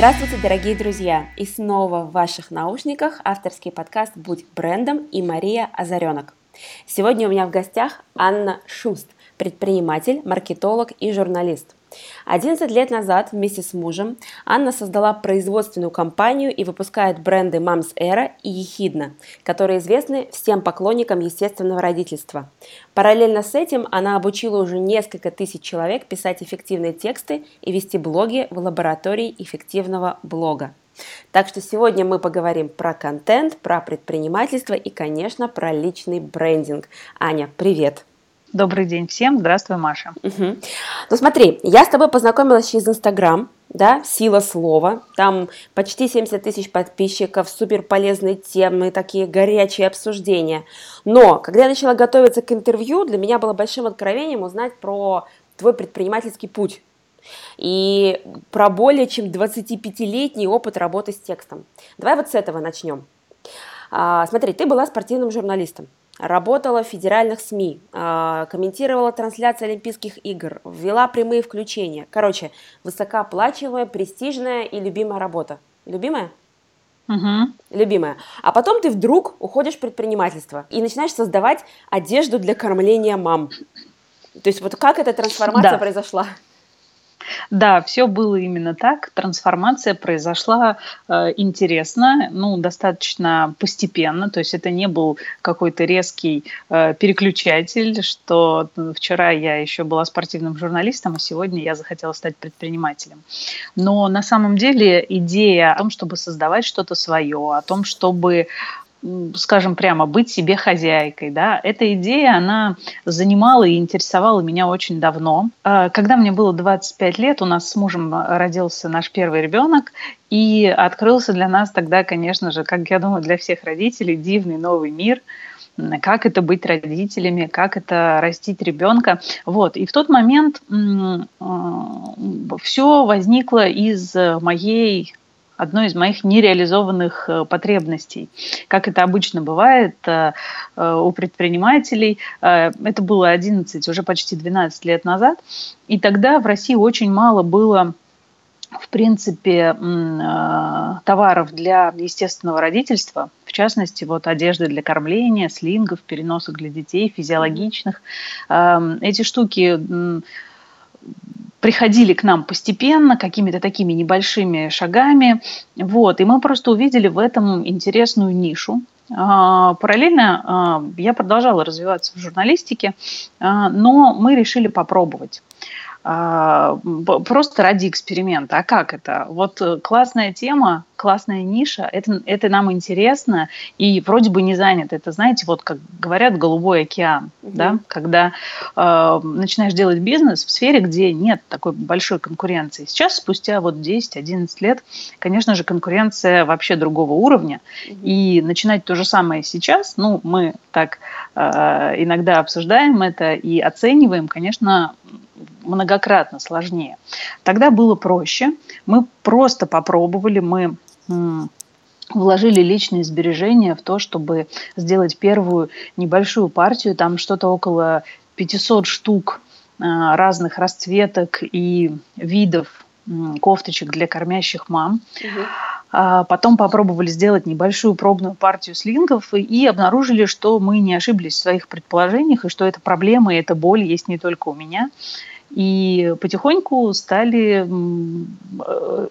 Здравствуйте, дорогие друзья! И снова в ваших наушниках авторский подкаст «Будь брендом» и Мария Озаренок. Сегодня у меня в гостях Анна Шуст, предприниматель, маркетолог и журналист – 11 лет назад вместе с мужем Анна создала производственную компанию и выпускает бренды Moms Era и Ехидна, которые известны всем поклонникам естественного родительства. Параллельно с этим она обучила уже несколько тысяч человек писать эффективные тексты и вести блоги в лаборатории эффективного блога. Так что сегодня мы поговорим про контент, про предпринимательство и, конечно, про личный брендинг. Аня, привет! Добрый день всем. Здравствуй, Маша. Угу. Ну смотри, я с тобой познакомилась через Инстаграм, да, сила слова, там почти 70 тысяч подписчиков, супер полезные темы, такие горячие обсуждения. Но когда я начала готовиться к интервью, для меня было большим откровением узнать про твой предпринимательский путь и про более чем 25-летний опыт работы с текстом. Давай вот с этого начнем. А, смотри, ты была спортивным журналистом работала в федеральных СМИ, а, комментировала трансляции Олимпийских игр, ввела прямые включения. Короче, высокооплачиваемая, престижная и любимая работа. Любимая? Угу. Любимая. А потом ты вдруг уходишь в предпринимательство и начинаешь создавать одежду для кормления мам. То есть вот как эта трансформация да. произошла? Да, все было именно так. Трансформация произошла э, интересно, ну, достаточно постепенно. То есть это не был какой-то резкий э, переключатель, что ну, вчера я еще была спортивным журналистом, а сегодня я захотела стать предпринимателем. Но на самом деле идея о том, чтобы создавать что-то свое, о том, чтобы скажем прямо, быть себе хозяйкой. Да? Эта идея, она занимала и интересовала меня очень давно. А, когда мне было 25 лет, у нас с мужем родился наш первый ребенок, и открылся для нас тогда, конечно же, как я думаю, для всех родителей, дивный новый мир – как это быть родителями, как это растить ребенка. Вот. И в тот момент а, все возникло из моей одной из моих нереализованных э, потребностей. Как это обычно бывает э, э, у предпринимателей. Это было 11, уже почти 12 лет назад. И тогда в России очень мало было в принципе, товаров для естественного родительства, в частности, вот одежды для кормления, слингов, переносок для детей, физиологичных. Эм, эти штуки приходили к нам постепенно, какими-то такими небольшими шагами. Вот, и мы просто увидели в этом интересную нишу. А, параллельно а, я продолжала развиваться в журналистике, а, но мы решили попробовать. Просто ради эксперимента. А как это? Вот э, классная тема, классная ниша, это, это нам интересно и вроде бы не занято. Это, знаете, вот как говорят, голубой океан, угу. да, когда э, начинаешь делать бизнес в сфере, где нет такой большой конкуренции. Сейчас, спустя вот 10-11 лет, конечно же, конкуренция вообще другого уровня, угу. и начинать то же самое сейчас, ну, мы так э, иногда обсуждаем это и оцениваем, конечно, многократно сложнее. Тогда было проще. Мы просто попробовали, мы вложили личные сбережения в то, чтобы сделать первую небольшую партию, там что-то около 500 штук а, разных расцветок и видов кофточек для кормящих мам. Угу. Потом попробовали сделать небольшую пробную партию слингов и обнаружили, что мы не ошиблись в своих предположениях, и что эта проблема и эта боль есть не только у меня. И потихоньку стали э,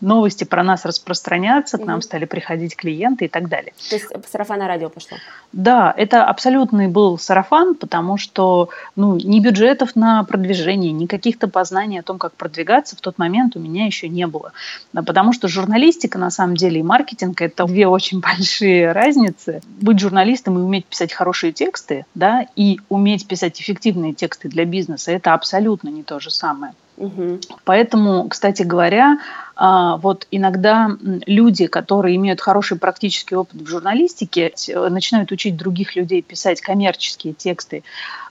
новости про нас распространяться, к нам стали приходить клиенты и так далее. То есть сарафанное радио пошло? Да, это абсолютный был сарафан, потому что ну, ни бюджетов на продвижение, ни каких-то познаний о том, как продвигаться в тот момент у меня еще не было. Потому что журналистика, на самом деле, и маркетинг – это две очень большие разницы. Быть журналистом и уметь писать хорошие тексты, да, и уметь писать эффективные тексты для бизнеса – это абсолютно не то же самое. Угу. Поэтому, кстати говоря, а, вот иногда люди, которые имеют хороший практический опыт в журналистике, начинают учить других людей писать коммерческие тексты.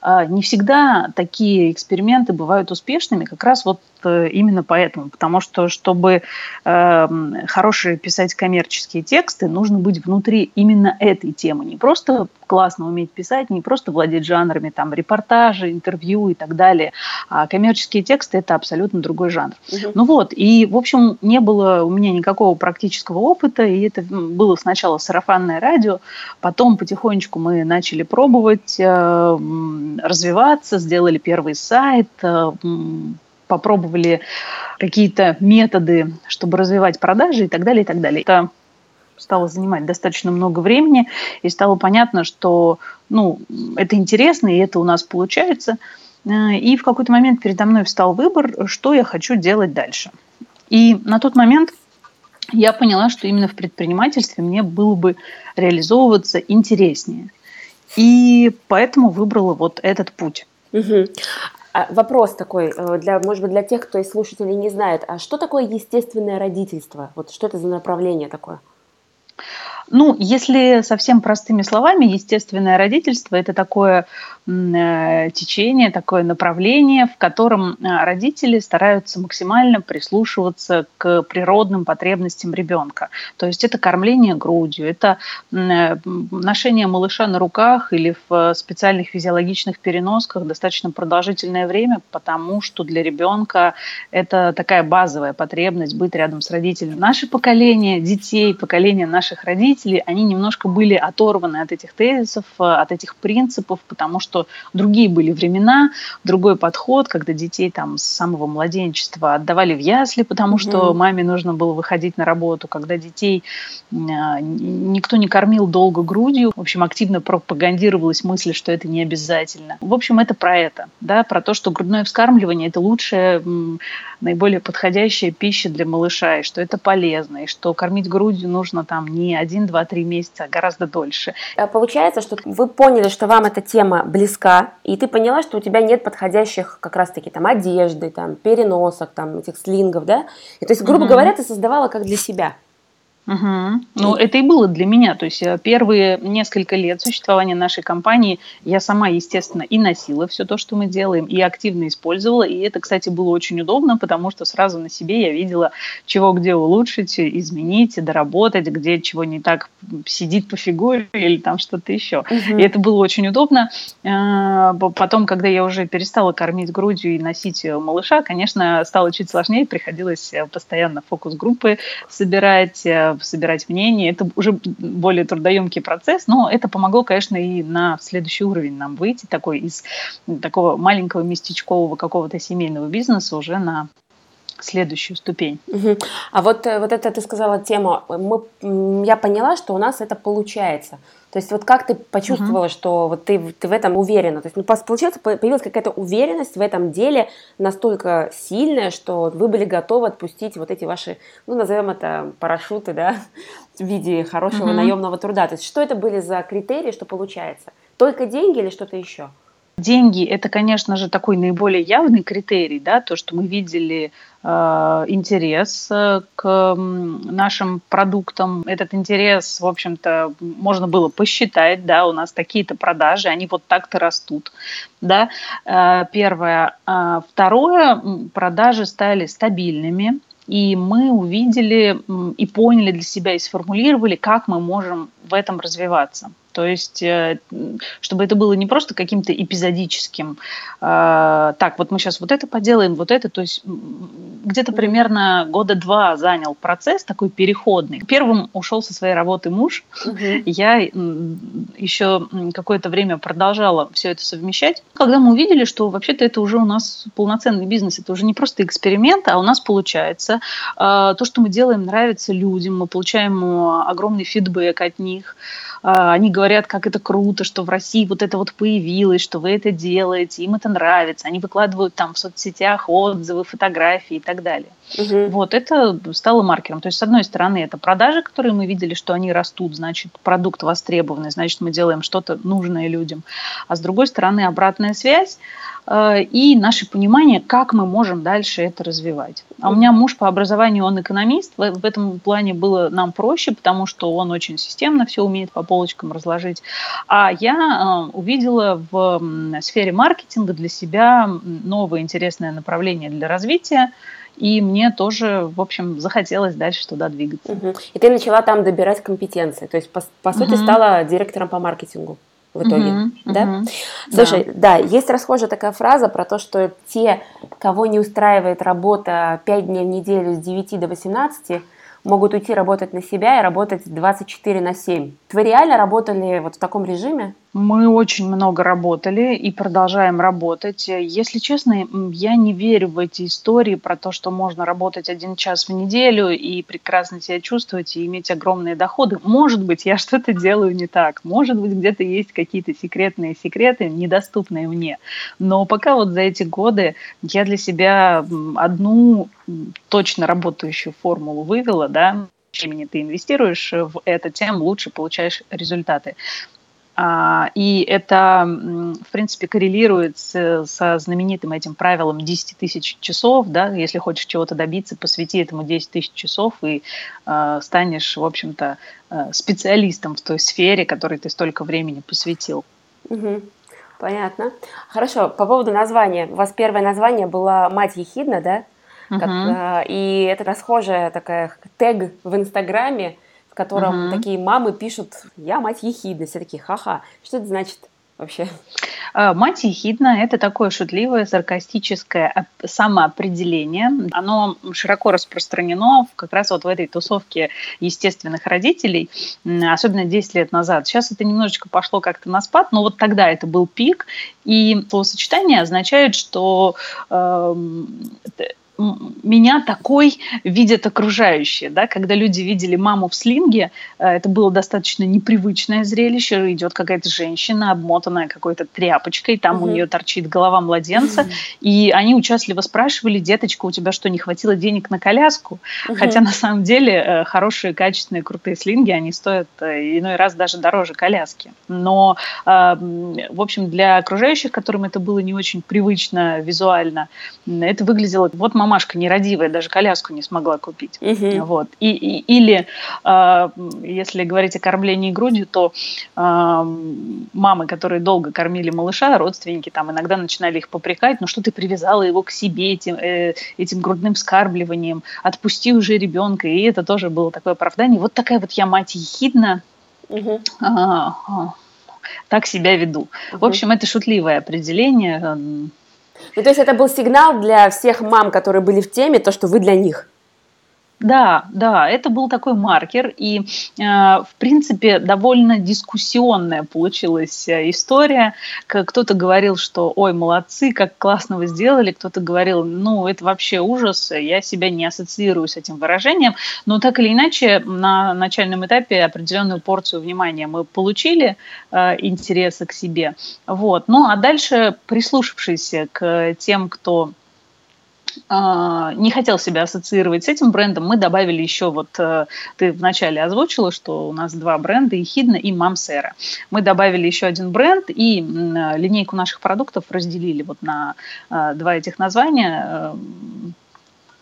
А, не всегда такие эксперименты бывают успешными, как раз вот э, именно поэтому. Потому что, чтобы эм, хорошие писать коммерческие тексты, нужно быть внутри именно этой темы. Не просто классно уметь писать, не просто владеть жанрами, там, репортажи, интервью и так далее, а коммерческие тексты – это абсолютно другой жанр. Угу. Ну вот, и, в общем, не было у меня никакого практического опыта, и это было сначала сарафанное радио, потом потихонечку мы начали пробовать э, развиваться, сделали первый сайт, э, попробовали какие-то методы, чтобы развивать продажи и так далее, и так далее. Это стало занимать достаточно много времени, и стало понятно, что ну, это интересно, и это у нас получается. Э, и в какой-то момент передо мной встал выбор, что я хочу делать дальше. И на тот момент я поняла, что именно в предпринимательстве мне было бы реализовываться интереснее. И поэтому выбрала вот этот путь. Угу. Вопрос такой, э, для, может быть, для тех, кто из слушателей не знает, а что такое естественное родительство? Вот что это за направление такое? Ну, если совсем простыми словами, естественное родительство – это такое э, течение, такое направление, в котором э, родители стараются максимально прислушиваться к природным потребностям ребенка. То есть это кормление грудью, это э, ношение малыша на руках или в специальных физиологичных переносках достаточно продолжительное время, потому что для ребенка это такая базовая потребность быть рядом с родителем. Наше поколение детей, поколение наших родителей родители, они немножко были оторваны от этих тезисов, э, от этих принципов, потому что другие были времена, другой подход, когда детей там с самого младенчества отдавали в ясли, потому mm-hmm. что маме нужно было выходить на работу, когда детей э, никто не кормил долго грудью, в общем, активно пропагандировалась мысль, что это не обязательно. В общем, это про это, да, про то, что грудное вскармливание – это лучшая, наиболее подходящая пища для малыша, и что это полезно, и что кормить грудью нужно там не один два-три месяца, а гораздо дольше. А получается, что вы поняли, что вам эта тема близка, и ты поняла, что у тебя нет подходящих как раз-таки там одежды, там переносок, там этих слингов, да? И то есть, грубо угу. говоря, ты создавала как для себя. Угу. Ну, это и было для меня. То есть э, первые несколько лет существования нашей компании я сама, естественно, и носила все то, что мы делаем, и активно использовала. И это, кстати, было очень удобно, потому что сразу на себе я видела, чего где улучшить, изменить, доработать, где чего не так сидит по фигуре или там что-то еще. Угу. И это было очень удобно. Э, потом, когда я уже перестала кормить грудью и носить малыша, конечно, стало чуть сложнее. Приходилось э, постоянно фокус-группы собирать, собирать мнение. Это уже более трудоемкий процесс, но это помогло, конечно, и на следующий уровень нам выйти такой из такого маленького местечкового какого-то семейного бизнеса уже на следующую ступень. Угу. А вот, э, вот это ты сказала тему, мы, я поняла, что у нас это получается. То есть вот как ты почувствовала, угу. что вот ты, ты в этом уверена? То есть, ну, получается, появилась какая-то уверенность в этом деле настолько сильная, что вы были готовы отпустить вот эти ваши, ну, назовем это парашюты, да, в виде хорошего угу. наемного труда. То есть что это были за критерии, что получается? Только деньги или что-то еще? Деньги – это, конечно же, такой наиболее явный критерий, да, то, что мы видели э, интерес э, к нашим продуктам. Этот интерес, в общем-то, можно было посчитать, да, у нас такие-то продажи, они вот так-то растут, да, э, первое. А второе, продажи стали стабильными, и мы увидели и поняли для себя и сформулировали, как мы можем в этом развиваться. То есть, э, чтобы это было не просто каким-то эпизодическим, э, так, вот мы сейчас вот это поделаем, вот это, то есть где-то примерно года два занял процесс такой переходный. Первым ушел со своей работы муж, угу. я еще какое-то время продолжала все это совмещать. Когда мы увидели, что вообще-то это уже у нас полноценный бизнес, это уже не просто эксперимент, а у нас получается. Э, то, что мы делаем, нравится людям, мы получаем огромный фидбэк от них. А, они говорят, как это круто, что в России вот это вот появилось, что вы это делаете, им это нравится. Они выкладывают там в соцсетях отзывы, фотографии и так далее. Угу. Вот это стало маркером. То есть, с одной стороны, это продажи, которые мы видели, что они растут, значит, продукт востребованный, значит, мы делаем что-то нужное людям. А с другой стороны, обратная связь и наше понимание, как мы можем дальше это развивать. А у меня муж по образованию, он экономист, в, этом плане было нам проще, потому что он очень системно все умеет по полочкам разложить. А я э, увидела в э, сфере маркетинга для себя новое интересное направление для развития, и мне тоже, в общем, захотелось дальше туда двигаться. Угу. И ты начала там добирать компетенции, то есть, по, по сути, угу. стала директором по маркетингу. В итоге, угу, да? Угу. Слушай, да. да, есть расхожая такая фраза про то, что те, кого не устраивает работа 5 дней в неделю с 9 до 18, могут уйти работать на себя и работать 24 на 7. Вы реально работали вот в таком режиме? Мы очень много работали и продолжаем работать. Если честно, я не верю в эти истории про то, что можно работать один час в неделю и прекрасно себя чувствовать и иметь огромные доходы. Может быть, я что-то делаю не так. Может быть, где-то есть какие-то секретные секреты, недоступные мне. Но пока вот за эти годы я для себя одну точно работающую формулу вывела, да, времени ты инвестируешь в это, тем лучше получаешь результаты. А, и это, в принципе, коррелирует с, со знаменитым этим правилом 10 тысяч часов. Да? Если хочешь чего-то добиться, посвяти этому 10 тысяч часов и э, станешь, в общем-то, э, специалистом в той сфере, которой ты столько времени посвятил. Угу. Понятно. Хорошо, по поводу названия. У вас первое название было «Мать Ехидна», да? Как, uh и это расхожая такая тег в Инстаграме, котором uh такие мамы пишут «Я мать Ехидна». Все такие «Ха-ха». Что это значит вообще? А, мать ехидна – это такое шутливое, саркастическое самоопределение. Оно широко распространено как раз вот в этой тусовке естественных родителей, особенно 10 лет назад. Сейчас это немножечко пошло как-то на спад, но вот тогда это был пик, и словосочетание означает, что э, меня такой видят окружающие. Да? Когда люди видели маму в слинге, э, это было достаточно непривычное зрелище. Идет какая-то женщина, обмотанная какой-то тряпочкой, там угу. у нее торчит голова младенца, угу. и они участливо спрашивали, деточка, у тебя что, не хватило денег на коляску? Угу. Хотя на самом деле э, хорошие, качественные, крутые слинги, они стоят э, иной раз даже дороже коляски. Но, в общем, для окружающих, которым это было не очень привычно визуально, это выглядело... Вот мама мамашка нерадивая, даже коляску не смогла купить. Угу. Вот. И, и, или, э, если говорить о кормлении грудью, то э, мамы, которые долго кормили малыша, родственники там иногда начинали их попрекать, ну что ты привязала его к себе этим, э, этим грудным вскармливанием, отпусти уже ребенка, и это тоже было такое оправдание. Вот такая вот я мать ехидна, угу. а, а, так себя веду. Угу. В общем, это шутливое определение. Ну, то есть это был сигнал для всех мам, которые были в теме, то, что вы для них. Да, да, это был такой маркер, и, э, в принципе, довольно дискуссионная получилась э, история. Кто-то говорил, что, ой, молодцы, как классно вы сделали, кто-то говорил, ну, это вообще ужас, я себя не ассоциирую с этим выражением, но так или иначе, на начальном этапе определенную порцию внимания мы получили, э, интереса к себе, вот. Ну, а дальше, прислушавшись к тем, кто не хотел себя ассоциировать с этим брендом, мы добавили еще, вот э, ты вначале озвучила, что у нас два бренда, Ехидна и Мамсера. Мы добавили еще один бренд и линейку наших продуктов разделили вот на э, два этих названия, э,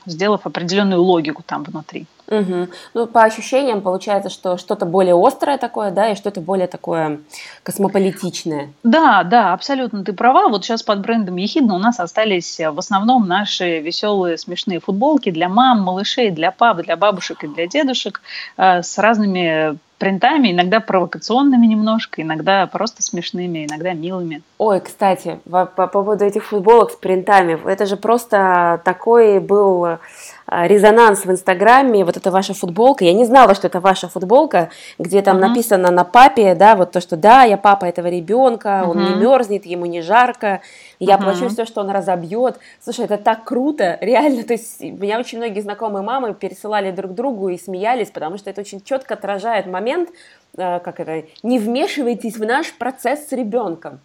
сделав определенную логику там внутри. Угу. Ну, по ощущениям получается, что что-то более острое такое, да, и что-то более такое космополитичное. Да, да, абсолютно ты права. Вот сейчас под брендом Ехидна у нас остались в основном наши веселые, смешные футболки для мам, малышей, для пап, для бабушек и для дедушек э, с разными принтами, иногда провокационными немножко, иногда просто смешными, иногда милыми. Ой, кстати, по, по поводу этих футболок с принтами, это же просто такой был резонанс в Инстаграме, вот это ваша футболка. Я не знала, что это ваша футболка, где там uh-huh. написано на папе, да, вот то, что да, я папа этого ребенка, uh-huh. он не мерзнет, ему не жарко, я uh-huh. плачу все, что он разобьет. Слушай, это так круто, реально. То есть меня очень многие знакомые мамы пересылали друг другу и смеялись, потому что это очень четко отражает момент, э, как это, не вмешивайтесь в наш процесс с ребенком.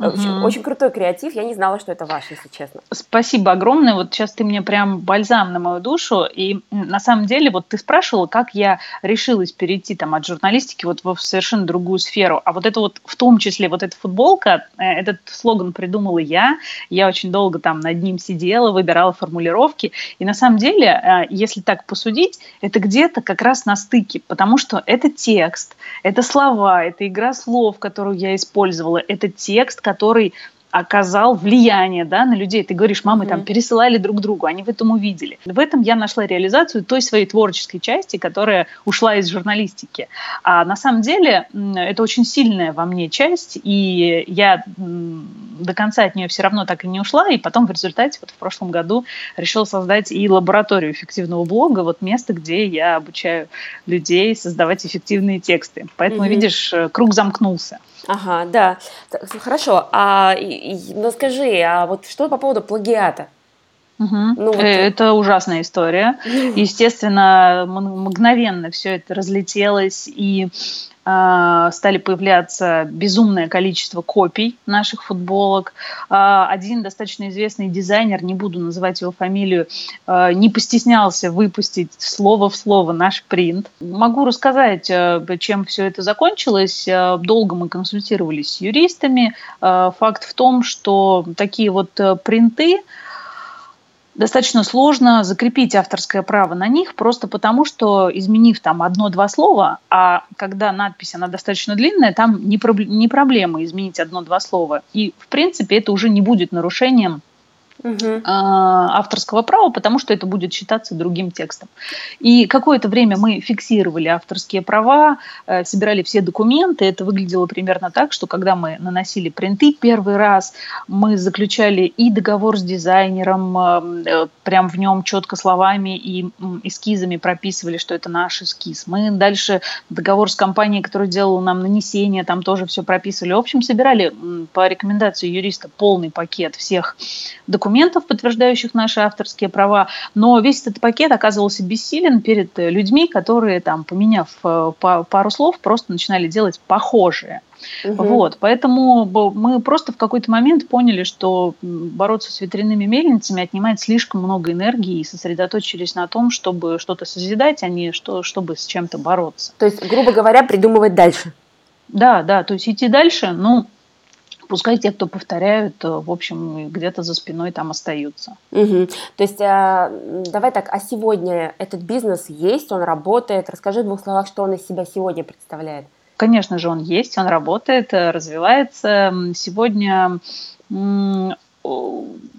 Угу. Очень крутой креатив. Я не знала, что это ваш, если честно. Спасибо огромное. Вот сейчас ты мне прям бальзам на мою душу. И на самом деле, вот ты спрашивала, как я решилась перейти там от журналистики вот в совершенно другую сферу. А вот это вот, в том числе, вот эта футболка, э, этот слоган придумала я. Я очень долго там над ним сидела, выбирала формулировки. И на самом деле, э, если так посудить, это где-то как раз на стыке, потому что это текст, это слова, это игра слов, которую я использовала, это текст, который оказал влияние да, на людей. Ты говоришь, мамы mm-hmm. там пересылали друг другу, они в этом увидели. В этом я нашла реализацию той своей творческой части, которая ушла из журналистики. А на самом деле это очень сильная во мне часть, и я до конца от нее все равно так и не ушла, и потом в результате вот в прошлом году решила создать и лабораторию эффективного блога, вот место, где я обучаю людей создавать эффективные тексты. Поэтому, mm-hmm. видишь, круг замкнулся. Ага, да. Хорошо. А ну скажи, а вот что по поводу плагиата? Угу. Ну, вот... Э, это ужасная история. Естественно, мгновенно все это разлетелось, и а, стали появляться безумное количество копий наших футболок. А, один достаточно известный дизайнер, не буду называть его фамилию, а, не постеснялся выпустить слово в слово наш принт. Могу рассказать, чем все это закончилось. Долго мы консультировались с юристами. Факт в том, что такие вот принты, достаточно сложно закрепить авторское право на них, просто потому что, изменив там одно-два слова, а когда надпись, она достаточно длинная, там не, проб- не проблема изменить одно-два слова. И, в принципе, это уже не будет нарушением угу. авторского права, потому что это будет считаться другим текстом. И какое-то время мы фиксировали авторские права, э, собирали все документы. Это выглядело примерно так, что когда мы наносили принты первый раз, мы заключали и договор с дизайнером, э, э, прям в нем четко словами и эскизами прописывали, что это наш эскиз. Мы дальше договор с компанией, которая делала нам нанесение, там тоже все прописывали. В общем, собирали по рекомендации юриста полный пакет всех документов, документов, подтверждающих наши авторские права, но весь этот пакет оказывался бессилен перед э, людьми, которые, там, поменяв э, пару слов, просто начинали делать похожие. Угу. Вот, поэтому мы просто в какой-то момент поняли, что бороться с ветряными мельницами отнимает слишком много энергии и сосредоточились на том, чтобы что-то созидать, а не что, чтобы с чем-то бороться. То есть, грубо говоря, придумывать дальше. Да, да, то есть идти дальше, ну, пускай те, кто повторяют, э, в общем, где-то за спиной там остаются. Угу. То есть, а, давай так, а сегодня этот бизнес есть, он работает? Расскажи в двух словах, что он из себя сегодня представляет. Конечно же, он есть, он работает, э, развивается. Сегодня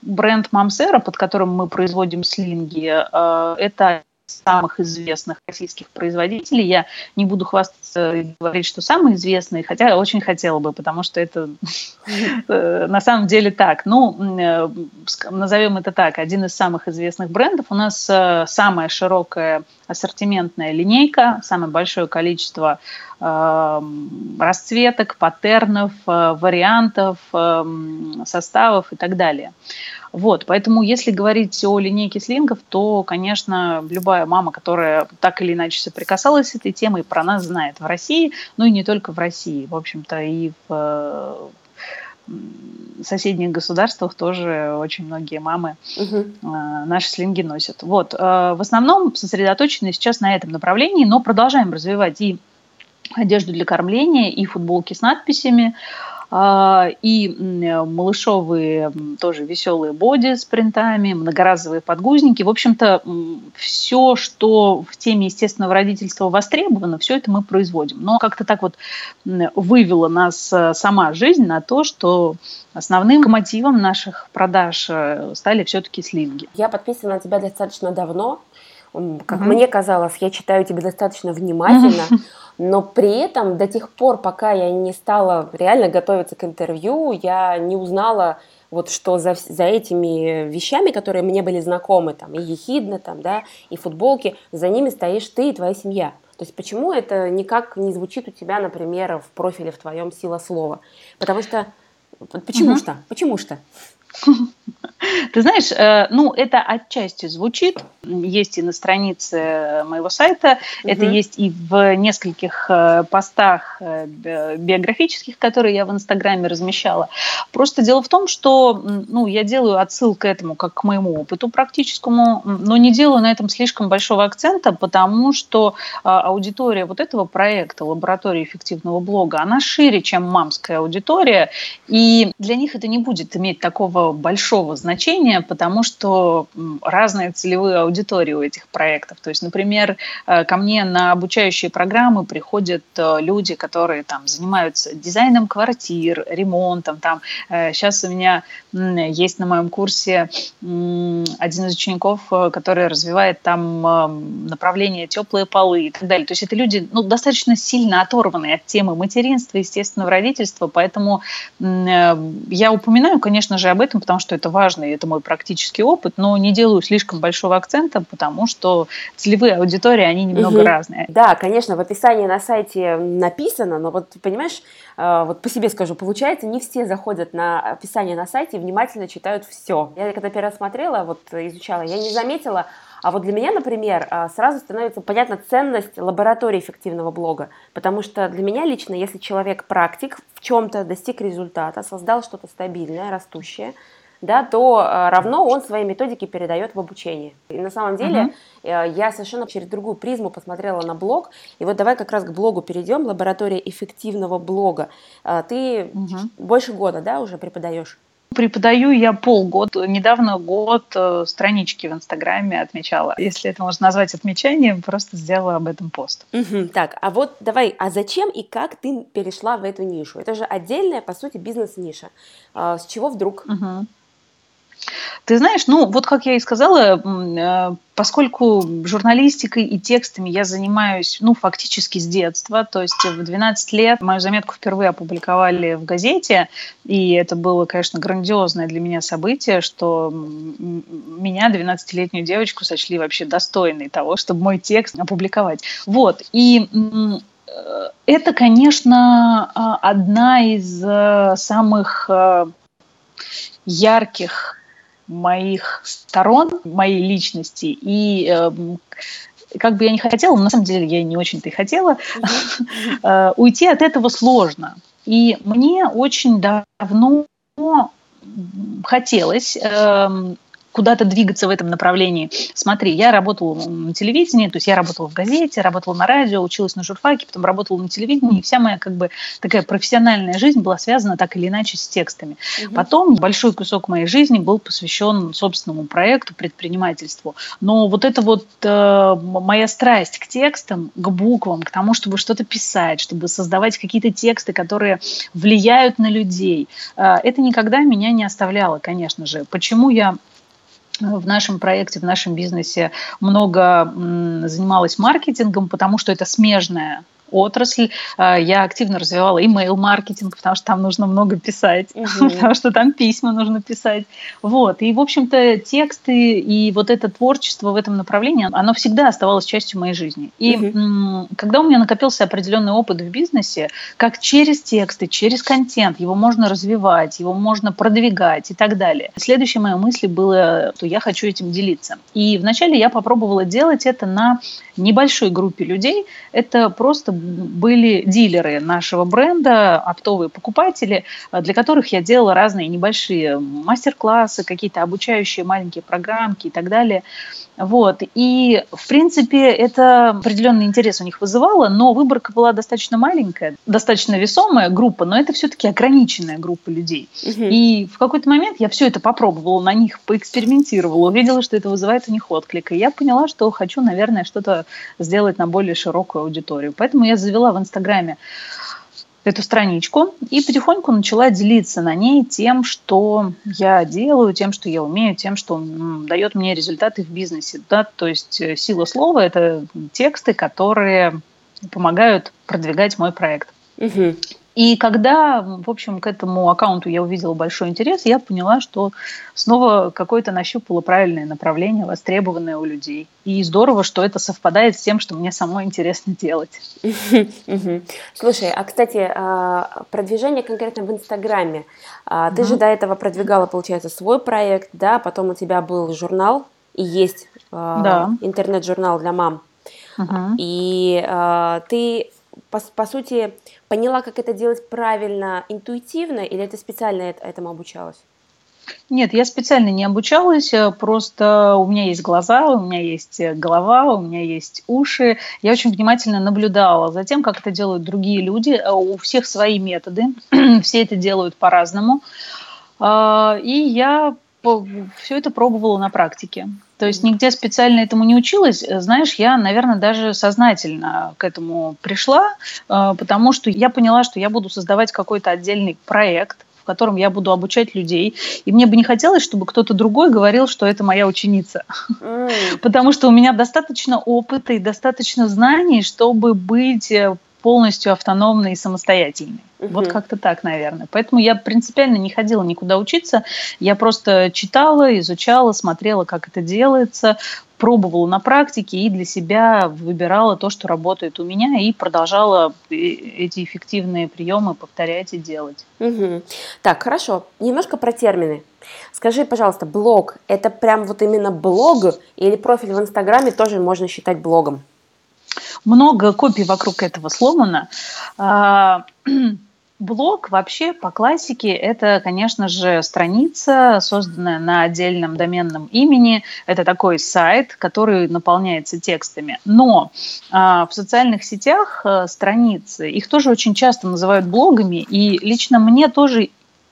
бренд Мамсера, под которым мы производим слинги, это самых известных российских производителей. Я не буду хвастаться и говорить, что самый известный, хотя очень хотела бы, потому что это э, на самом деле так. Ну, э, назовем это так, один из самых известных брендов. У нас э, самая широкая ассортиментная линейка, самое большое количество расцветок, паттернов, вариантов, составов и так далее. Вот, поэтому если говорить о линейке слингов, то, конечно, любая мама, которая так или иначе соприкасалась с этой темой, про нас знает в России, ну и не только в России, в общем-то, и в соседних государствах тоже очень многие мамы угу. наши слинги носят. Вот, э, в основном сосредоточены сейчас на этом направлении, но продолжаем развивать и одежду для кормления, и футболки с надписями. А, и малышовые тоже веселые боди с принтами, многоразовые подгузники. В общем-то, все, что в теме естественного родительства востребовано, все это мы производим. Но как-то так вот вывела нас э, сама жизнь на то, что основным мотивом наших продаж э, стали все-таки слинги. Я подписана на тебя достаточно давно. Как угу. мне казалось, я читаю тебя достаточно внимательно. Но при этом до тех пор, пока я не стала реально готовиться к интервью, я не узнала вот что за, за этими вещами, которые мне были знакомы, там, и ехидна, там, да, и футболки, за ними стоишь ты и твоя семья. То есть почему это никак не звучит у тебя, например, в профиле в твоем сила слова? Потому что... Почему угу. что? Почему что? Ты знаешь, э, ну, это отчасти звучит. Есть и на странице моего сайта, угу. это есть и в нескольких э, постах э, биографических, которые я в Инстаграме размещала. Просто дело в том, что ну, я делаю отсыл к этому как к моему опыту практическому, но не делаю на этом слишком большого акцента, потому что аудитория вот этого проекта «Лаборатория эффективного блога», она шире, чем мамская аудитория, и для них это не будет иметь такого большого значения, потому что разные целевые аудитории у этих проектов. То есть, например, э, ко мне на обучающие программы приходят э, люди, которые там занимаются дизайном квартир, ремонтом. Там сейчас у меня есть на моем курсе один из учеников, который развивает там направление теплые полы и так далее. То есть это люди ну, достаточно сильно оторванные от темы материнства, естественного родительства, поэтому я упоминаю, конечно же, об этом, потому что это важно, и это мой практический опыт, но не делаю слишком большого акцента, потому что целевые аудитории, они немного угу. разные. Да, конечно, в описании на сайте написано, но вот, понимаешь, э, вот по себе скажу, получается, не все заходят на описание на сайте и внимательно читают все. Я когда пересмотрела, вот изучала, я не заметила, а вот для меня, например, а, сразу становится понятна ценность лаборатории эффективного блога, потому что для меня лично, если человек практик в чем-то достиг результата, создал что-то стабильное, растущее, да, то а, равно он свои методики передает в обучение. И на самом деле uh-huh. я совершенно через другую призму посмотрела на блог. И вот давай как раз к блогу перейдем. Лаборатория эффективного блога. Ты uh-huh. больше года, да, уже преподаешь? Преподаю я полгода. Недавно год э, странички в Инстаграме отмечала. Если это можно назвать отмечанием, просто сделала об этом пост. Угу, так, а вот давай, а зачем и как ты перешла в эту нишу? Это же отдельная, по сути, бизнес-ниша. А, с чего вдруг? Угу. Ты знаешь, ну вот как я и сказала, э, поскольку журналистикой и текстами я занимаюсь, ну, фактически с детства, то есть в 12 лет мою заметку впервые опубликовали в газете, и это было, конечно, грандиозное для меня событие, что меня, 12-летнюю девочку, сочли вообще достойной того, чтобы мой текст опубликовать. Вот, и э, это, конечно, а, одна из э, самых ярких моих сторон, моей личности. И э, как бы я не хотела, на самом деле я не очень-то и хотела, э, уйти от этого сложно. И мне очень давно хотелось эм, куда-то двигаться в этом направлении. Смотри, я работала на телевидении, то есть я работала в газете, работала на радио, училась на журфаке, потом работала на телевидении, и вся моя как бы такая профессиональная жизнь была связана так или иначе с текстами. Угу. Потом большой кусок моей жизни был посвящен собственному проекту, предпринимательству. Но вот это вот э, моя страсть к текстам, к буквам, к тому, чтобы что-то писать, чтобы создавать какие-то тексты, которые влияют на людей, э, это никогда меня не оставляло, конечно же. Почему я в нашем проекте, в нашем бизнесе много занималась маркетингом, потому что это смежная отрасль. А, я активно развивала email-маркетинг, потому что там нужно много писать, угу. потому что там письма нужно писать. Вот. И, в общем-то, тексты и вот это творчество в этом направлении, оно всегда оставалось частью моей жизни. И угу. когда у меня накопился определенный опыт в бизнесе, как через тексты, через контент его можно развивать, его можно продвигать и так далее. Следующей моей мысли было, что я хочу этим делиться. И вначале я попробовала делать это на небольшой группе людей. Это просто были дилеры нашего бренда, оптовые покупатели, для которых я делала разные небольшие мастер-классы, какие-то обучающие маленькие программки и так далее. Вот. И, в принципе, это определенный интерес у них вызывало, но выборка была достаточно маленькая, достаточно весомая группа, но это все-таки ограниченная группа людей. Угу. И в какой-то момент я все это попробовала на них, поэкспериментировала, увидела, что это вызывает у них отклик. И я поняла, что хочу, наверное, что-то сделать на более широкую аудиторию. Поэтому я завела в Инстаграме эту страничку и потихоньку начала делиться на ней тем, что я делаю, тем, что я умею, тем, что дает мне результаты в бизнесе. Да? То есть э, сила слова – это тексты, которые помогают продвигать мой проект. Угу. И когда, в общем, к этому аккаунту я увидела большой интерес, я поняла, что снова какое-то нащупало правильное направление, востребованное у людей. И здорово, что это совпадает с тем, что мне самой интересно делать. Слушай, а, кстати, а, продвижение конкретно в Инстаграме. А, ты же до этого продвигала, получается, свой проект, да, потом у тебя был журнал, и есть интернет-журнал для мам. И ты по, по сути, поняла, как это делать правильно, интуитивно, или ты специально этому обучалась? Нет, я специально не обучалась, э, просто у меня есть глаза, у меня есть э, голова, у меня есть уши. Я очень внимательно наблюдала за тем, как это делают другие люди. Э, у всех свои методы, все это делают по-разному. А, и я все это пробовала на практике. То есть нигде специально этому не училась. Знаешь, я, наверное, даже сознательно к этому пришла, а, потому что я поняла, что я буду создавать какой-то отдельный проект, в котором я буду обучать людей. И мне бы не хотелось, чтобы кто-то другой говорил, что это моя ученица. Mm. Потому что у меня достаточно опыта и достаточно знаний, чтобы быть э, полностью автономной и самостоятельной. Угу. Вот как-то так, наверное. Поэтому я принципиально не ходила никуда учиться. Я просто читала, изучала, смотрела, как это делается, пробовала на практике и для себя выбирала то, что работает у меня, и продолжала э, эти эффективные приемы повторять и делать. Угу. Так, хорошо. Немножко про термины. Скажи, пожалуйста, блог – это прям вот именно блог или профиль в Инстаграме тоже можно считать блогом? Много копий вокруг этого сломано. А, блог вообще по классике это, конечно же, страница, созданная на отдельном доменном имени. Это такой сайт, который наполняется текстами. Но а, в социальных сетях а, страницы, их тоже очень часто называют блогами, и лично мне тоже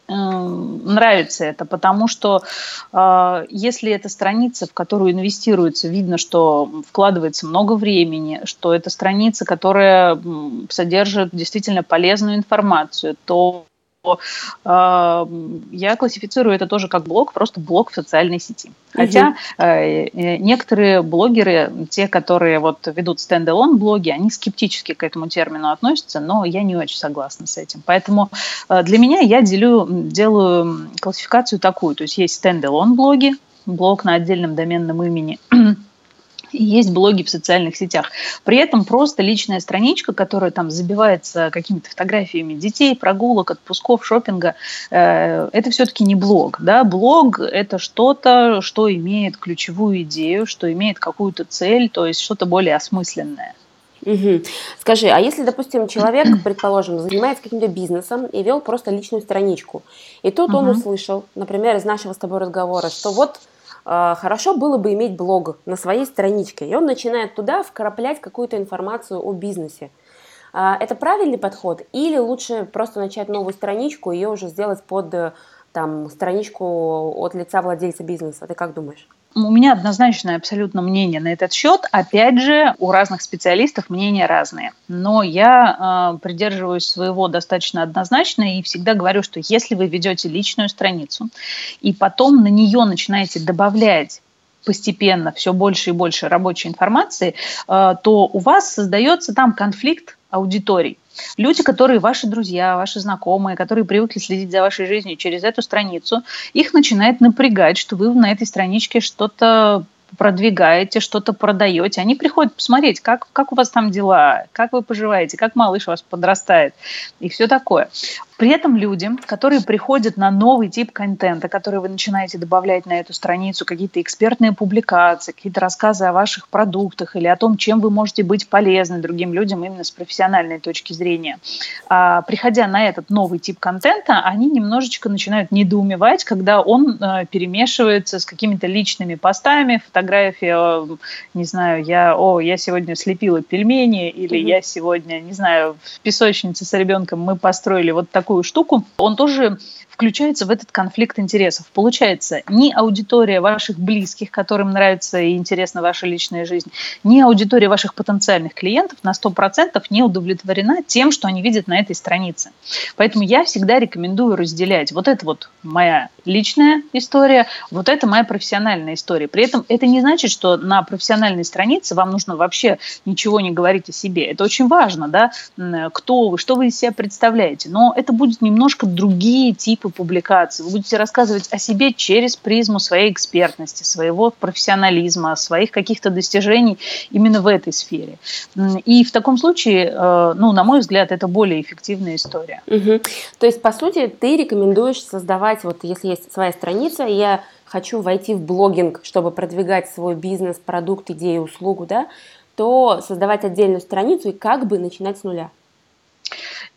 нравится это, потому что э, если это страница, в которую инвестируется, видно, что вкладывается много времени, что это страница, которая содержит действительно полезную информацию, то я классифицирую это тоже как блог, просто блог в социальной сети. Хотя э, некоторые блогеры, те, которые вот ведут standalone блоги, они скептически к этому термину относятся, но я не очень согласна с этим. Поэтому э, для меня я делю, делаю классификацию такую, то есть есть standalone блоги, блог на отдельном доменном имени, есть блоги в социальных сетях. При этом просто личная страничка, которая там забивается какими-то фотографиями детей, прогулок, отпусков, шопинга, э, это все-таки не блог. Да? Блог – это что-то, что имеет ключевую идею, что имеет какую-то цель, то есть что-то более осмысленное. Угу. Скажи, а если, допустим, человек, предположим, занимается каким-то бизнесом и вел просто личную страничку, и тут угу. он услышал, например, из нашего с тобой разговора, что вот хорошо было бы иметь блог на своей страничке. И он начинает туда вкраплять какую-то информацию о бизнесе. А, это правильный подход? Или лучше просто начать новую страничку и ее уже сделать под э, там, страничку от лица владельца бизнеса? Ты как думаешь? У меня однозначное абсолютно мнение на этот счет. Опять же, у разных специалистов мнения разные. Но я э, придерживаюсь своего достаточно однозначно и всегда говорю, что если вы ведете личную страницу и потом на нее начинаете добавлять постепенно все больше и больше рабочей информации, э, то у вас создается там конфликт аудиторий. Люди, которые ваши друзья, ваши знакомые, которые привыкли следить за вашей жизнью через эту страницу, их начинает напрягать, что вы на этой страничке что-то продвигаете, что-то продаете. Они приходят посмотреть, как, как у вас там дела, как вы поживаете, как малыш у вас подрастает и все такое. При этом людям, которые приходят на новый тип контента, который вы начинаете добавлять на эту страницу, какие-то экспертные публикации, какие-то рассказы о ваших продуктах или о том, чем вы можете быть полезны другим людям именно с профессиональной точки зрения, а, приходя на этот новый тип контента, они немножечко начинают недоумевать, когда он а, перемешивается с какими-то личными постами, фотографии, не знаю, я, о, я сегодня слепила пельмени, или mm-hmm. я сегодня, не знаю, в песочнице с ребенком мы построили вот такой такую штуку, он тоже включается в этот конфликт интересов. Получается, ни аудитория ваших близких, которым нравится и интересна ваша личная жизнь, ни аудитория ваших потенциальных клиентов на 100% не удовлетворена тем, что они видят на этой странице. Поэтому я всегда рекомендую разделять. Вот это вот моя личная история, вот это моя профессиональная история. При этом это не значит, что на профессиональной странице вам нужно вообще ничего не говорить о себе. Это очень важно, да, кто вы, что вы из себя представляете. Но это будет немножко другие типы типы публикаций. Вы будете рассказывать о себе через призму своей экспертности, своего профессионализма, своих каких-то достижений именно в этой сфере. И в таком случае, э, ну, на мой взгляд, это более эффективная история. Угу. То есть, по сути, ты рекомендуешь создавать, вот если есть своя страница, я хочу войти в блогинг, чтобы продвигать свой бизнес, продукт, идею, услугу, да, то создавать отдельную страницу и как бы начинать с нуля.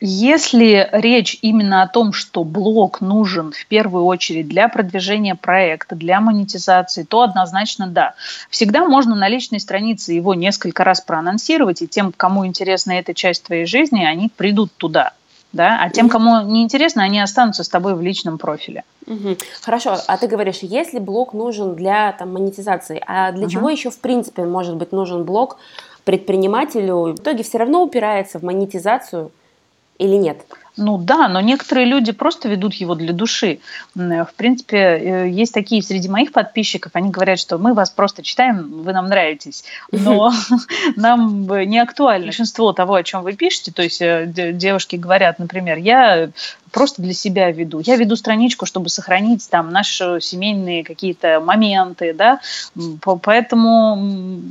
Если речь именно о том, что блог нужен в первую очередь для продвижения проекта, для монетизации, то однозначно да. Всегда можно на личной странице его несколько раз проанонсировать, и тем, кому интересна эта часть твоей жизни, они придут туда. да, а тем, кому не интересно, они останутся с тобой в личном профиле. Угу. Хорошо, а ты говоришь, если блог нужен для там, монетизации, а для угу. чего еще в принципе может быть нужен блог предпринимателю? В итоге все равно упирается в монетизацию или нет? Ну да, но некоторые люди просто ведут его для души. В принципе, э, есть такие среди моих подписчиков, они говорят, что мы вас просто читаем, вы нам нравитесь, но нам не актуально большинство того, о чем вы пишете. То есть э, девушки говорят, например, я просто для себя веду. Я веду страничку, чтобы сохранить там наши семейные какие-то моменты, да, поэтому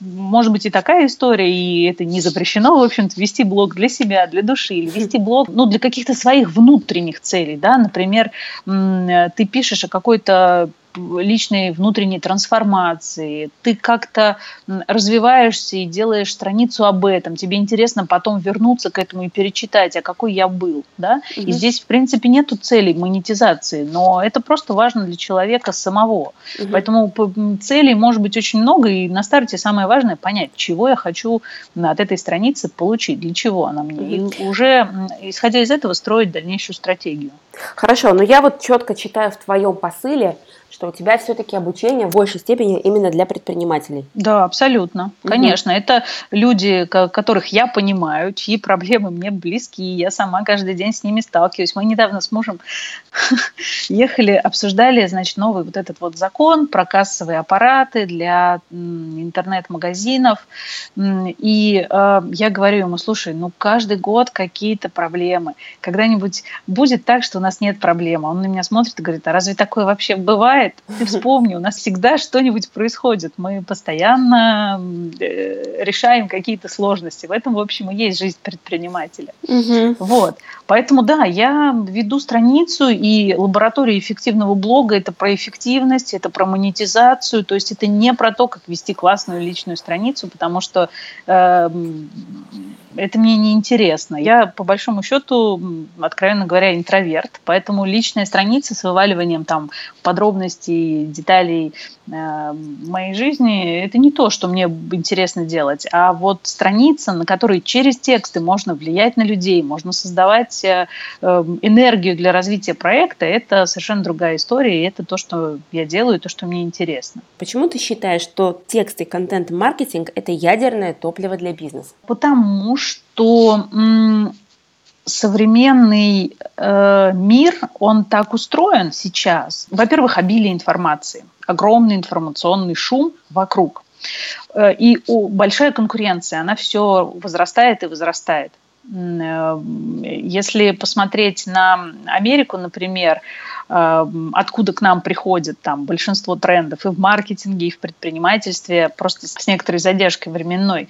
может быть и такая история, и это не запрещено, в общем-то, вести блог для себя, для души, или вести блог, ну, для каких-то своих внутренних целей, да, например, ты пишешь о какой-то личной внутренней трансформации, ты как-то развиваешься и делаешь страницу об этом, тебе интересно потом вернуться к этому и перечитать, а какой я был, да, угу. и здесь, в принципе, нету целей монетизации, но это просто важно для человека самого, угу. поэтому целей может быть очень много, и на старте самое важное понять, чего я хочу от этой страницы получить, для чего она мне, угу. и уже, исходя из этого, строить дальнейшую стратегию. Хорошо, но я вот четко читаю в твоем посыле, что у тебя все-таки обучение в большей степени именно для предпринимателей. Да, абсолютно. Угу. Конечно, это люди, которых я понимаю, чьи проблемы мне близки, я сама каждый день с ними сталкиваюсь. Мы недавно с мужем ехали, обсуждали, значит, новый вот этот вот закон про кассовые аппараты для интернет-магазинов. И э, я говорю ему, слушай, ну каждый год какие-то проблемы. Когда-нибудь будет так, что нас нет проблем. Он на меня смотрит и говорит, а разве такое вообще бывает? Ты вспомни, у нас всегда что-нибудь происходит. Мы постоянно э, решаем какие-то сложности. В этом, в общем, и есть жизнь предпринимателя. Угу. Вот. Поэтому, да, я веду страницу, и лаборатория эффективного блога – это про эффективность, это про монетизацию, то есть это не про то, как вести классную личную страницу, потому что э, это мне не интересно. Я, по большому счету, откровенно говоря, интроверт, поэтому личная страница с вываливанием там подробностей, деталей э, моей жизни – это не то, что мне интересно делать, а вот страница, на которой через тексты можно влиять на людей, можно создавать э, энергию для развития проекта, это совершенно другая история, и это то, что я делаю, то, что мне интересно. Почему ты считаешь, что текст и контент-маркетинг – это ядерное топливо для бизнеса? Потому что современный э, мир, он так устроен сейчас. Во-первых, обилие информации, огромный информационный шум вокруг. Э, и у, большая конкуренция, она все возрастает и возрастает. Э, если посмотреть на Америку, например, Эм, откуда к нам приходит там большинство трендов и в маркетинге, и в предпринимательстве, просто с некоторой задержкой временной.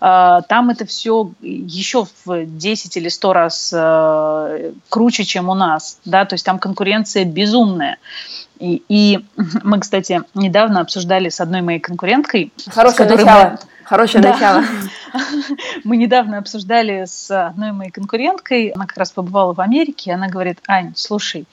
Э, там это все еще в 10 или 100 раз э, круче, чем у нас, да, то есть там конкуренция безумная. И, и мы, кстати, недавно обсуждали с одной моей конкуренткой. Хорошее начало. Мы... Хорошее да. начало. Мы недавно обсуждали с одной моей конкуренткой, она как раз побывала в Америке, и она говорит, Ань, слушай,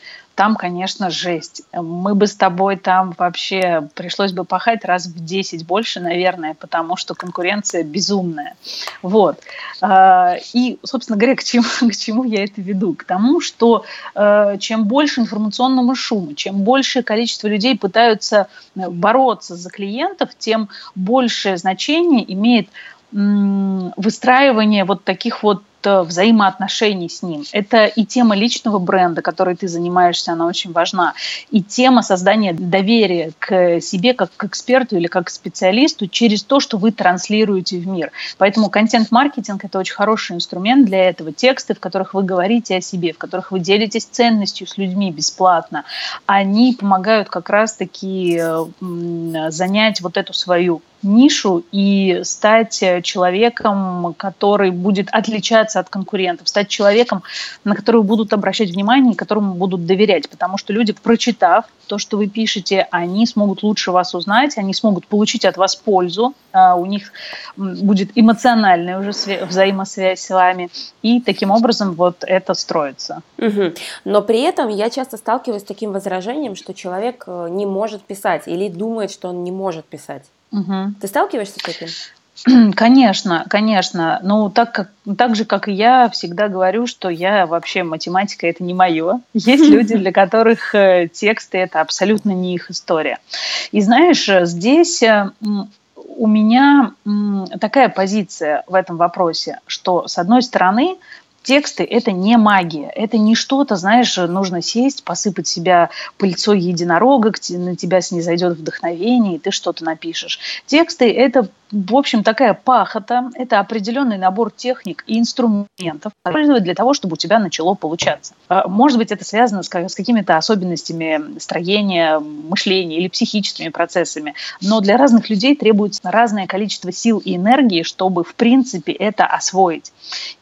там, конечно, жесть. Мы бы с тобой там вообще пришлось бы пахать раз в 10 больше, наверное, потому что конкуренция безумная. Вот. А, и, собственно говоря, к чему, к чему я это веду? К тому, что э, чем больше информационного шума, чем большее количество людей пытаются э, бороться за клиентов, тем большее значение имеет выстраивание вот таких вот взаимоотношений с ним. Это и тема личного бренда, которой ты занимаешься, она очень важна. И тема создания доверия к себе как к эксперту или как к специалисту через то, что вы транслируете в мир. Поэтому контент-маркетинг – это очень хороший инструмент для этого. Тексты, в которых вы говорите о себе, в которых вы делитесь ценностью с людьми бесплатно, они помогают как раз-таки э, занять вот эту свою нишу и стать э, человеком, который будет отличаться от конкурентов, стать человеком, на которого будут обращать внимание и которому будут доверять, потому что люди, прочитав то, что вы пишете, они смогут лучше вас узнать, они смогут получить от вас пользу, а у них будет эмоциональная уже взаимосвязь с вами, и таким образом вот это строится. Угу. Но при этом я часто сталкиваюсь с таким возражением, что человек э, не может писать или думает, что он не может писать. Угу. Ты сталкиваешься с этим? Конечно, конечно. Ну, так, как, так же, как и я, всегда говорю, что я вообще математика это не мое. Есть люди, для которых э, тексты это абсолютно не их история. И знаешь, здесь э, у меня такая позиция в этом вопросе, что, с одной стороны, тексты – это не магия, это не что-то, знаешь, нужно сесть, посыпать себя пыльцой единорога, на тебя снизойдет вдохновение, и ты что-то напишешь. Тексты – это, в общем, такая пахота, это определенный набор техник и инструментов, использовать для того, чтобы у тебя начало получаться. А, может быть, это связано с, с какими-то особенностями строения, мышления или психическими процессами, но для разных людей требуется разное количество сил и энергии, чтобы, в принципе, это освоить.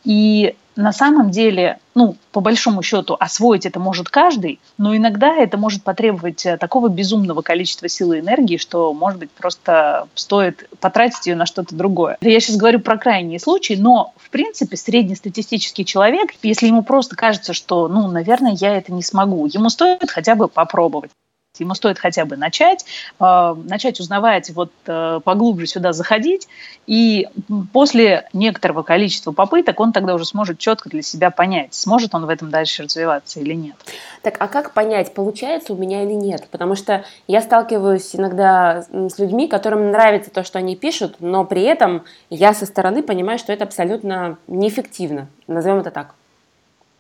И на самом деле, ну, по большому счету, освоить это может каждый, но иногда это может потребовать э, такого безумного количества силы и энергии, что, может быть, просто стоит потратить ее на что-то другое. Я сейчас говорю про крайние случаи, но, в принципе, среднестатистический человек, если ему просто кажется, что, ну, наверное, я это не смогу, ему стоит хотя бы попробовать. Ему стоит хотя бы начать, э, начать узнавать, вот э, поглубже сюда заходить, и после некоторого количества попыток он тогда уже сможет четко для себя понять, сможет он в этом дальше развиваться или нет. Так, а как понять, получается у меня или нет? Потому что я сталкиваюсь иногда с людьми, которым нравится то, что они пишут, но при этом я со стороны понимаю, что это абсолютно неэффективно. Назовем это так.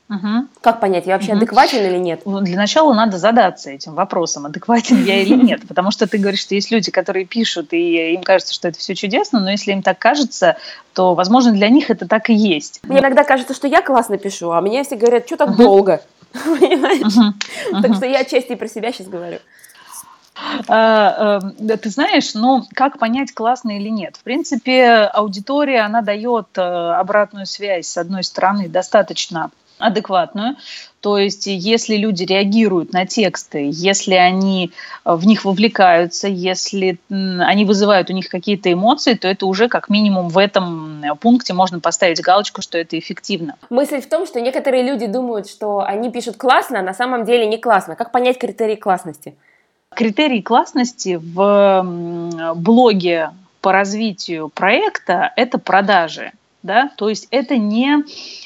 Угу. Как понять, я вообще угу. адекватен или нет? Ну, для начала надо задаться этим вопросом, адекватен я или нет. Потому что ты говоришь, что есть люди, которые пишут, и им кажется, что это все чудесно, но если им так кажется, то, возможно, для них это так и есть. Мне иногда кажется, что я классно пишу, а мне все говорят, что так долго. Понимаешь? Так что я отчасти про себя сейчас говорю. А, э, ты знаешь, ну, как понять, классно или нет? В принципе, аудитория, она дает э, обратную связь, с одной стороны, достаточно адекватную. То есть, если люди реагируют на тексты, если они э, в них вовлекаются, если они вызывают у них какие-то эмоции, то это уже как минимум в этом пункте можно поставить галочку, что это эффективно. Мысль в том, что некоторые люди думают, что они пишут классно, а на самом деле не классно. Как понять критерии классности? Критерии классности в блоге по развитию проекта – это продажи да, то есть это не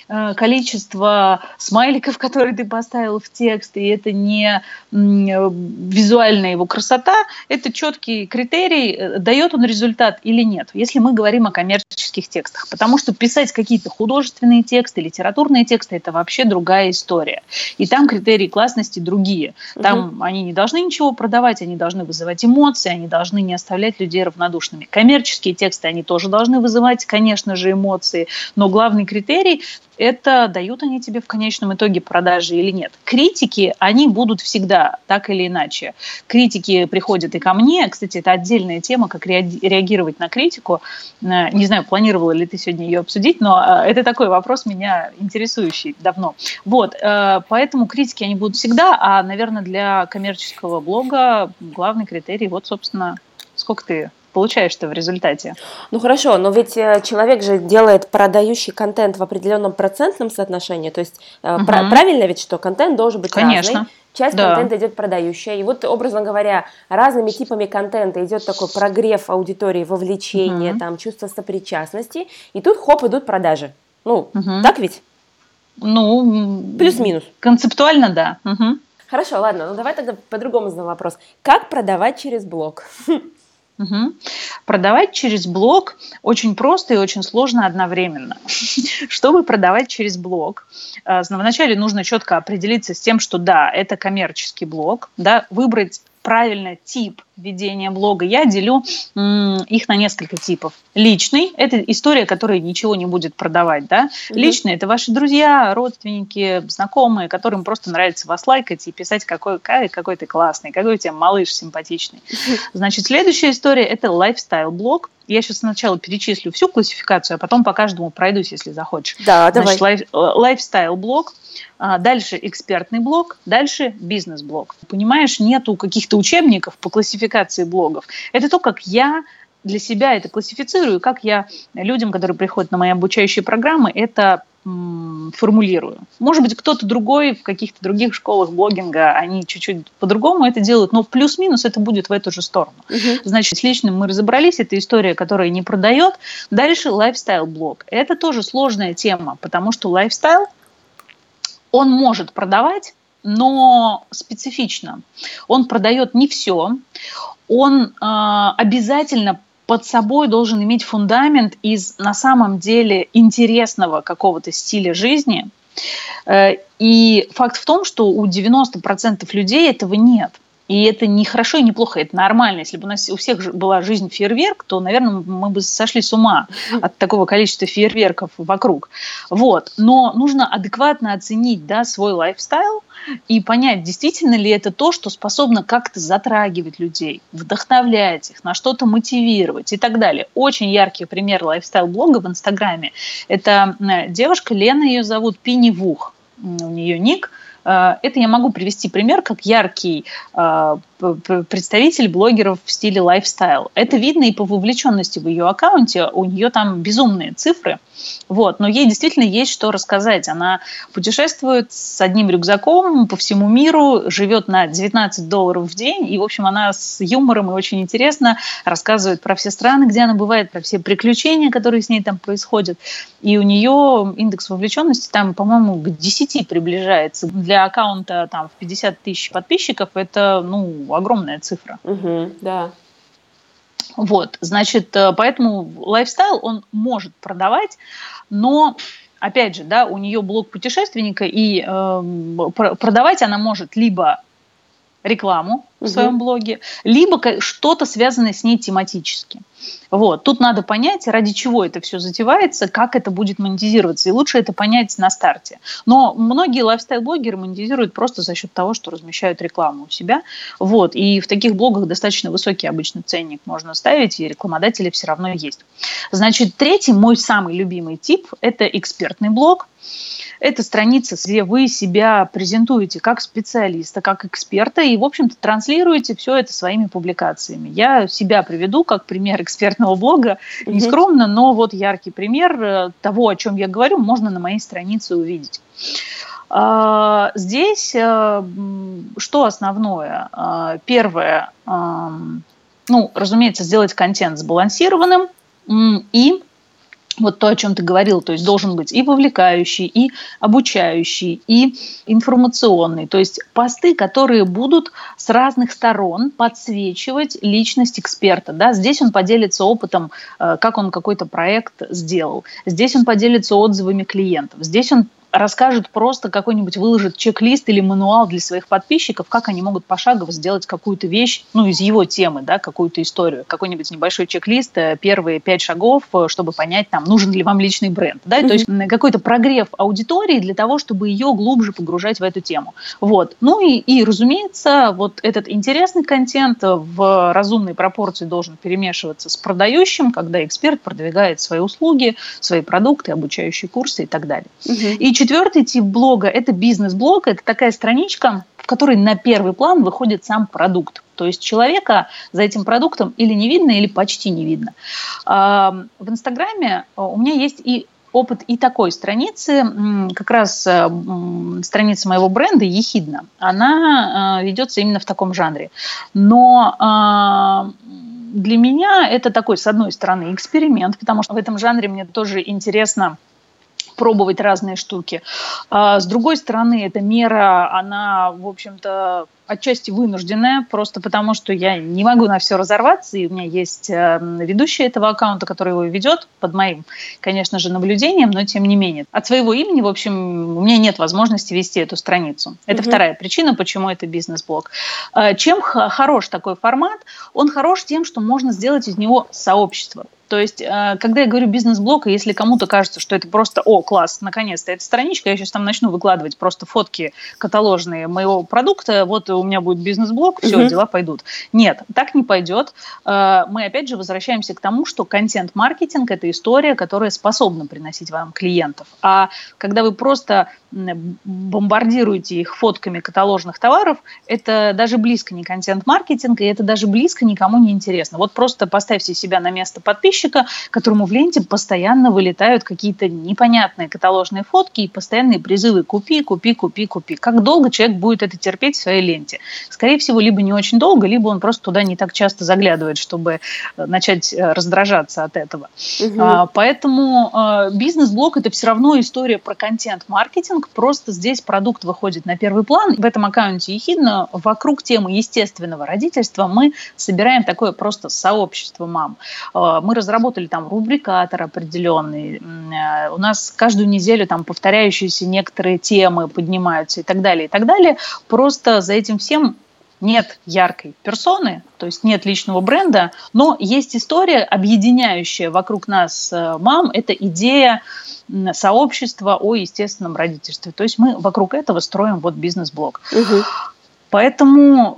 э, количество смайликов, которые ты поставил в текст, и это не визуальная его красота, это четкий критерий, э, дает он результат или нет, если мы говорим о коммерческих текстах, потому что писать какие-то художественные тексты, литературные тексты, это вообще другая история, и там критерии классности другие, там угу. они не должны ничего продавать, они должны вызывать эмоции, они должны не оставлять людей равнодушными. Коммерческие тексты, они тоже должны вызывать, конечно же, эмоции, эмоции, но главный критерий это дают они тебе в конечном итоге продажи или нет. Критики, они будут всегда, так или иначе. Критики приходят и ко мне. Кстати, это отдельная тема, как реагировать на критику. Э, не знаю, планировала ли ты сегодня ее обсудить, но э, это такой вопрос меня интересующий давно. Вот, э, поэтому критики, они будут всегда, а, наверное, для коммерческого блога главный критерий, вот, собственно, сколько ты получаешь-то в результате. Ну хорошо, но ведь э, человек же делает продающий контент в определенном процентном соотношении. То есть угу. правильно ведь, что контент должен быть Конечно. разный. Часть да. контента идет продающая. И вот, образно говоря, разными типами контента идет такой прогрев аудитории, вовлечение, угу. там, чувство сопричастности. И тут хоп, идут продажи. Ну, угу. так ведь? Ну, плюс-минус. Концептуально, да. Угу. Хорошо, ладно, ну давай тогда по-другому задам вопрос. Как продавать через блог? Угу. Продавать через блог очень просто и очень сложно одновременно. Чтобы продавать через блог, э, вначале нужно четко определиться с тем, что да, это коммерческий блог, да, выбрать правильно тип ведения блога, я делю их на несколько типов. Личный – это история, которая ничего не будет продавать. Да? Mm-hmm. Личный – это ваши друзья, родственники, знакомые, которым просто нравится вас лайкать и писать, какой, какой ты классный, какой у тебя малыш симпатичный. Значит, следующая история – это лайфстайл-блог. Я сейчас сначала перечислю всю классификацию, а потом по каждому пройдусь, если захочешь. Да, Значит, давай. Лайф, лайфстайл-блог – а, дальше экспертный блог, дальше бизнес-блог. Понимаешь, нету каких-то учебников по классификации блогов. Это то, как я для себя это классифицирую, как я людям, которые приходят на мои обучающие программы, это формулирую. Может быть, кто-то другой в каких-то других школах блогинга, они чуть-чуть по-другому это делают, но плюс-минус это будет в эту же сторону. Угу. Значит, с личным мы разобрались, это история, которая не продает. Дальше лайфстайл-блог. Это тоже сложная тема, потому что лайфстайл, он может продавать, но специфично. Он продает не все, он э, обязательно под собой должен иметь фундамент из на самом деле интересного какого-то стиля жизни. Э, и факт в том, что у 90% людей этого нет. И это не хорошо и не плохо, это нормально. Если бы у нас у всех была жизнь фейерверк, то, наверное, мы бы сошли с ума от такого количества фейерверков вокруг. Вот. Но нужно адекватно оценить да, свой лайфстайл и понять, действительно ли это то, что способно как-то затрагивать людей, вдохновлять их, на что-то мотивировать и так далее. Очень яркий пример лайфстайл-блога в Инстаграме. Это девушка, Лена ее зовут, Пини Вух. У нее ник – Э, это я могу привести пример как яркий э, представитель блогеров в стиле лайфстайл. Это видно и по вовлеченности в ее аккаунте. У нее там безумные цифры. Вот. Но ей действительно есть что рассказать. Она путешествует с одним рюкзаком по всему миру, живет на 19 долларов в день. И, в общем, она с юмором и очень интересно рассказывает про все страны, где она бывает, про все приключения, которые с ней там происходят. И у нее индекс вовлеченности там, по-моему, к 10 приближается. Для аккаунта там в 50 тысяч подписчиков это, ну, огромная цифра. Угу, да. Вот, значит, э, поэтому лайфстайл он может продавать, но опять же, да, у нее блог путешественника, и э, продавать она может либо рекламу в своем блоге, либо что-то связанное с ней тематически. Вот. Тут надо понять, ради чего это все затевается, как это будет монетизироваться. И лучше это понять на старте. Но многие лайфстайл-блогеры монетизируют просто за счет того, что размещают рекламу у себя. Вот. И в таких блогах достаточно высокий обычно ценник можно ставить, и рекламодатели все равно есть. Значит, третий, мой самый любимый тип, это экспертный блог. Это страница, где вы себя презентуете как специалиста, как эксперта и, в общем-то, транслируете все это своими публикациями. Я себя приведу как пример экспертного блога, не скромно, но вот яркий пример э, того, о чем я говорю, можно на моей странице увидеть. А, здесь э, что основное? А, первое, ну, разумеется, сделать контент сбалансированным и вот то, о чем ты говорил, то есть должен быть и вовлекающий, и обучающий, и информационный. То есть посты, которые будут с разных сторон подсвечивать личность эксперта. Да? Здесь он поделится опытом, э, как он какой-то проект сделал. Здесь он поделится отзывами клиентов. Здесь он расскажет просто какой-нибудь, выложит чек-лист или мануал для своих подписчиков, как они могут пошагово сделать какую-то вещь, ну, из его темы, да, какую-то историю, какой-нибудь небольшой чек-лист, э, первые пять шагов, э, чтобы понять, там, нужен ли вам личный бренд, да, mm-hmm. то есть какой-то прогрев аудитории для того, чтобы ее глубже погружать в эту тему. Вот. Ну и, и, разумеется, вот этот интересный контент в разумной пропорции должен перемешиваться с продающим, когда эксперт продвигает свои услуги, свои продукты, обучающие курсы и так далее. Mm-hmm. И четвертый тип блога – это бизнес-блог. Это такая страничка, в которой на первый план выходит сам продукт. То есть человека за этим продуктом или не видно, или почти не видно. В Инстаграме а, у меня есть и опыт и такой страницы, как раз а, страница моего бренда «Ехидна», она а, ведется именно в таком жанре. Но для меня это такой, с одной стороны, эксперимент, потому что в этом жанре мне тоже интересно пробовать разные штуки. А с другой стороны, эта мера, она, в общем-то, отчасти вынужденная, просто потому что я не могу на все разорваться, и у меня есть э, ведущая этого аккаунта, который его ведет под моим, конечно же, наблюдением, но тем не менее. От своего имени, в общем, у меня нет возможности вести эту страницу. Это угу. вторая причина, почему это бизнес-блог. Э, чем хорош такой формат? Он хорош тем, что можно сделать из него сообщество. То есть, э, когда я говорю бизнес-блог, если кому-то кажется, что это просто, о, класс, наконец-то, эта страничка, я сейчас там начну выкладывать просто фотки каталожные моего продукта, вот у меня будет бизнес-блог, все, угу. дела пойдут. Нет, так не пойдет. Э, мы, опять же, возвращаемся к тому, что контент-маркетинг – это история, которая способна приносить вам клиентов. А когда вы просто бомбардируете их фотками каталожных товаров, это даже близко не контент-маркетинг, и это даже близко никому не интересно. Вот просто поставьте себя на место подписчика, заказчика, которому в ленте постоянно вылетают какие-то непонятные каталожные фотки и постоянные призывы «купи, купи, купи, купи». Как долго человек будет это терпеть в своей ленте? Скорее всего, либо не очень долго, либо он просто туда не так часто заглядывает, чтобы э, начать э, раздражаться от этого. Угу. А, поэтому а, бизнес-блог – это все равно история про контент-маркетинг, просто здесь продукт выходит на первый план. В этом аккаунте Ехидна вокруг темы естественного родительства мы собираем такое просто сообщество мам. Мы разработали там рубрикатор определенный. Э, у нас каждую неделю там повторяющиеся некоторые темы поднимаются и так далее, и так далее. Просто за этим всем нет яркой персоны, то есть нет личного бренда, но есть история, объединяющая вокруг нас э, мам, это идея сообщества о естественном родительстве. То есть мы вокруг этого строим вот бизнес-блог. Угу. Поэтому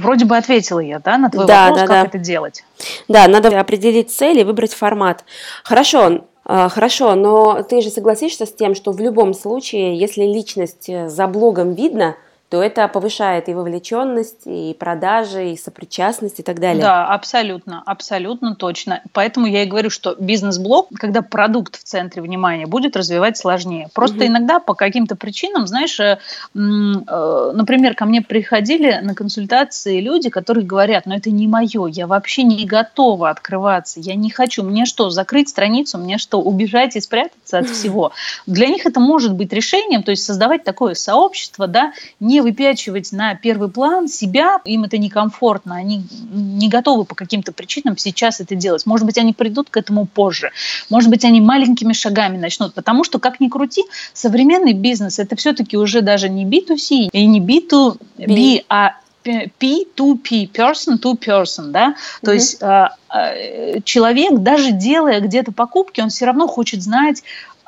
вроде бы ответила я, да, на твой да, вопрос, да, как да. это делать. Да, надо определить цель и выбрать формат. Хорошо, а, Хорошо, но ты же согласишься с тем, что в любом случае, если личность э, за блогом видно, то это повышает и вовлеченность, и продажи, и сопричастность и так далее. Да, абсолютно, абсолютно точно. Поэтому я и говорю, что бизнес-блог, когда продукт в центре внимания, будет развивать сложнее. Просто угу. иногда по каким-то причинам, знаешь, э, э, например, ко мне приходили на консультации люди, которые говорят, ну это не мое, я вообще не готова открываться, я не хочу, мне что, закрыть страницу, мне что, убежать и спрятаться от всего. Для них это может быть решением, то есть создавать такое сообщество, да, не выпячивать на первый план себя, им это некомфортно, они не готовы по каким-то причинам сейчас это делать. Может быть, они придут к этому позже. Может быть, они маленькими шагами начнут. Потому что, как ни крути, современный бизнес – это все-таки уже даже не B2C и не B2B, а P2P, person to person, да, то mm-hmm. есть э, э, человек, даже делая где-то покупки, он все равно хочет знать,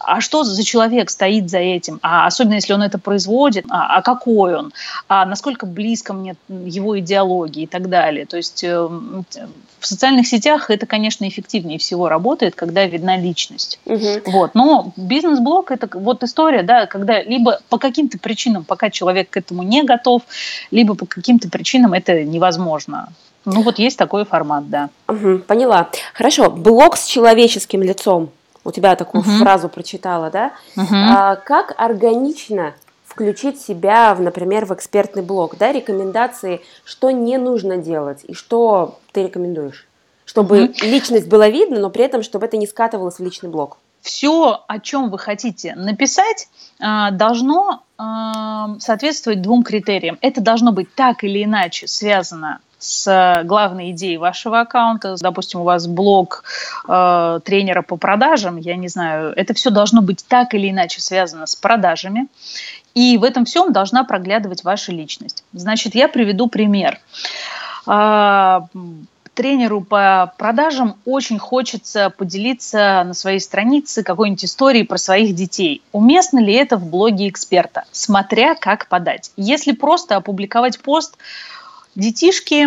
а что за человек стоит за этим, а особенно если он это производит, а, а какой он, а насколько близко мне его идеология и так далее. То есть э, в социальных сетях это, конечно, эффективнее всего работает, когда видна личность. Угу. Вот. Но бизнес-блог это вот история, да, когда либо по каким-то причинам, пока человек к этому не готов, либо по каким-то причинам это невозможно. Ну вот есть такой формат, да. Угу, поняла. Хорошо. Блог с человеческим лицом у тебя такую угу. фразу прочитала, да? Угу. А, как органично включить себя, в, например, в экспертный блог, да, рекомендации, что не нужно делать и что ты рекомендуешь, чтобы угу. личность была видна, но при этом, чтобы это не скатывалось в личный блог. Все, о чем вы хотите написать, а, должно а, соответствовать двум критериям. Это должно быть так или иначе связано с главной идеей вашего аккаунта. Допустим, у вас блог э, тренера по продажам, я не знаю, это все должно быть так или иначе связано с продажами. И в этом всем должна проглядывать ваша личность. Значит, я приведу пример. Тренеру по продажам очень хочется поделиться на своей странице какой-нибудь историей про своих детей. Уместно ли это в блоге эксперта? Смотря как подать. Если просто опубликовать пост, детишки,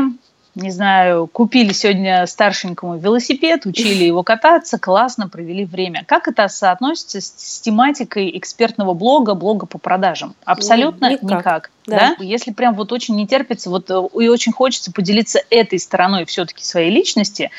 не знаю, купили сегодня старшенькому велосипед, учили его кататься, классно провели время. Как это соотносится с, с тематикой экспертного блога, блога по продажам? Абсолютно никак. никак. Да. да? Если прям вот очень не терпится, вот э, и очень хочется поделиться этой стороной все-таки своей личности,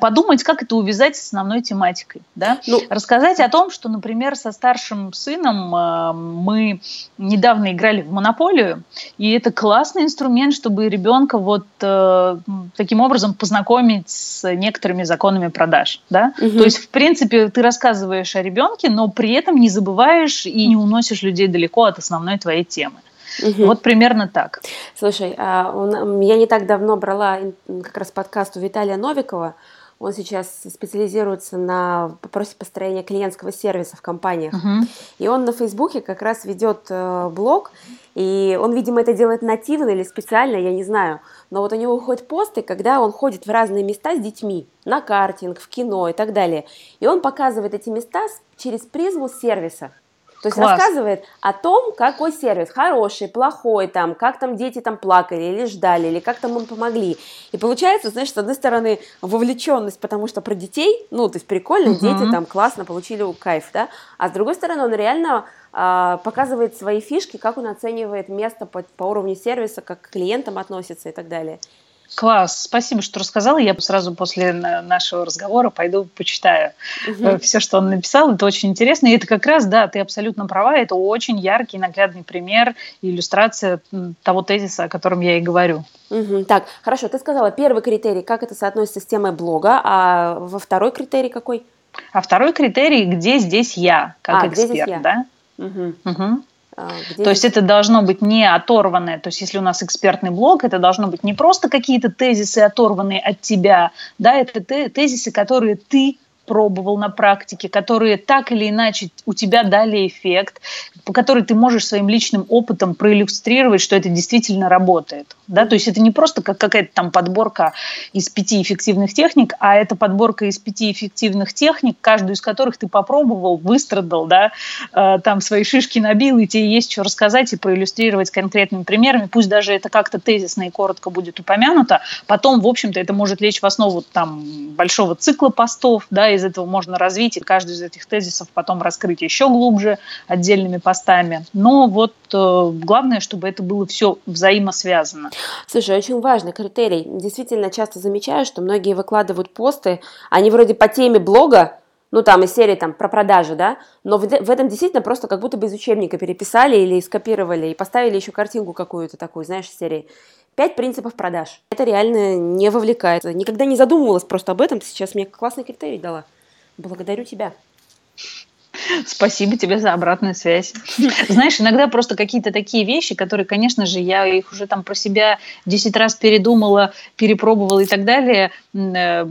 подумать, как это увязать с основной тематикой, да? Ну, Рассказать о том, что, например, со старшим сыном э, мы недавно играли в монополию, и это классный инструмент, чтобы ребенка вот э, таким образом познакомить с некоторыми законами продаж, да? Угу. То есть, в принципе, ты рассказываешь о ребенке, но при этом не забываешь и не уносишь людей далеко от основной твоей темы. Угу. Вот примерно так. Слушай, а я не так давно брала как раз подкаст у Виталия Новикова. Он сейчас специализируется на вопросе построения клиентского сервиса в компаниях. Uh-huh. И он на Фейсбуке как раз ведет э, блог. И он, видимо, это делает нативно или специально, я не знаю. Но вот у него выходят посты, когда он ходит в разные места с детьми, на картинг, в кино и так далее. И он показывает эти места через призму сервиса. То есть Класс. рассказывает о том, какой сервис, хороший, плохой, там, как там дети там плакали или ждали, или как там им помогли. И получается, знаешь, с одной стороны, вовлеченность, потому что про детей, ну, то есть прикольно, угу. дети там классно получили кайф, да, а с другой стороны, он реально а, показывает свои фишки, как он оценивает место по, по уровню сервиса, как к клиентам относится и так далее. Класс, спасибо, что рассказала. Я сразу после нашего разговора пойду почитаю угу. все, что он написал. Это очень интересно. И это как раз, да, ты абсолютно права. Это очень яркий, наглядный пример иллюстрация того тезиса, о котором я и говорю. Угу. Так, хорошо. Ты сказала первый критерий, как это соотносится с темой блога, а во второй критерий какой? А второй критерий, где здесь я, как а, эксперт, я? да? Угу. Угу. А, где то есть это должно быть не оторванное, то есть если у нас экспертный блог, это должно быть не просто какие-то тезисы, оторванные от тебя, да, это тезисы, которые ты пробовал на практике, которые так или иначе у тебя дали эффект, по которой ты можешь своим личным опытом проиллюстрировать, что это действительно работает. Да? То есть это не просто как какая-то там подборка из пяти эффективных техник, а это подборка из пяти эффективных техник, каждую из которых ты попробовал, выстрадал, да, э, там свои шишки набил, и тебе есть что рассказать и проиллюстрировать конкретными примерами. Пусть даже это как-то тезисно и коротко будет упомянуто, потом, в общем-то, это может лечь в основу там большого цикла постов, да, из этого можно развить и каждый из этих тезисов потом раскрыть еще глубже отдельными постами. Но вот э, главное, чтобы это было все взаимосвязано. Слушай, очень важный критерий. Действительно, часто замечаю, что многие выкладывают посты, они вроде по теме блога, ну, там, из серии там, про продажи, да, но в, в этом действительно просто как будто бы из учебника переписали или скопировали и поставили еще картинку какую-то такую, знаешь, серии. Пять принципов продаж. Это реально не вовлекает. Никогда не задумывалась просто об этом. Ты сейчас мне классный критерий дала. Благодарю тебя. Спасибо тебе за обратную связь. Знаешь, иногда просто какие-то такие вещи, которые, конечно же, я их уже там про себя 10 раз передумала, перепробовала и так далее. Э,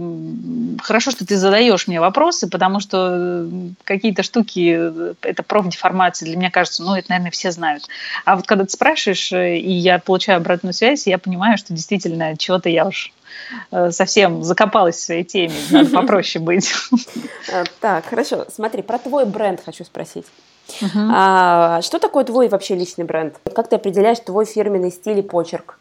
хорошо, что ты задаешь мне вопросы, потому что э, какие-то штуки, э, это профдеформация, для меня кажется, ну, это, наверное, все знают. А вот когда ты спрашиваешь, и я получаю обратную связь, я понимаю, что действительно чего-то я уж совсем закопалась в своей теме, надо попроще быть. Э, так, хорошо. Смотри, про твой бренд хочу спросить. Uh-huh. А, что такое твой вообще личный бренд? Как ты определяешь твой фирменный стиль и почерк?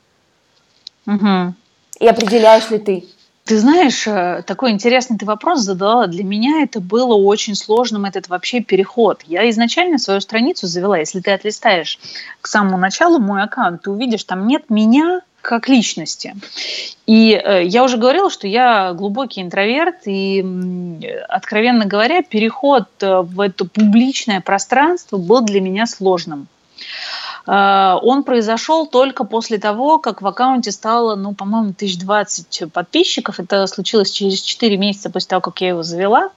Uh-huh. И определяешь ли ты? Ты знаешь, э, такой интересный ты вопрос задала. Для меня это было очень сложным, этот вообще переход. Я изначально свою страницу завела, если ты отлистаешь к самому началу мой аккаунт, ты увидишь, там нет меня, как личности. И э, я уже говорила, что я глубокий интроверт, и, откровенно говоря, переход э, в это публичное пространство был для меня сложным. Э, он произошел только после того, как в аккаунте стало, ну, по-моему, 1020 подписчиков. Это случилось через 4 месяца после того, как я его завела.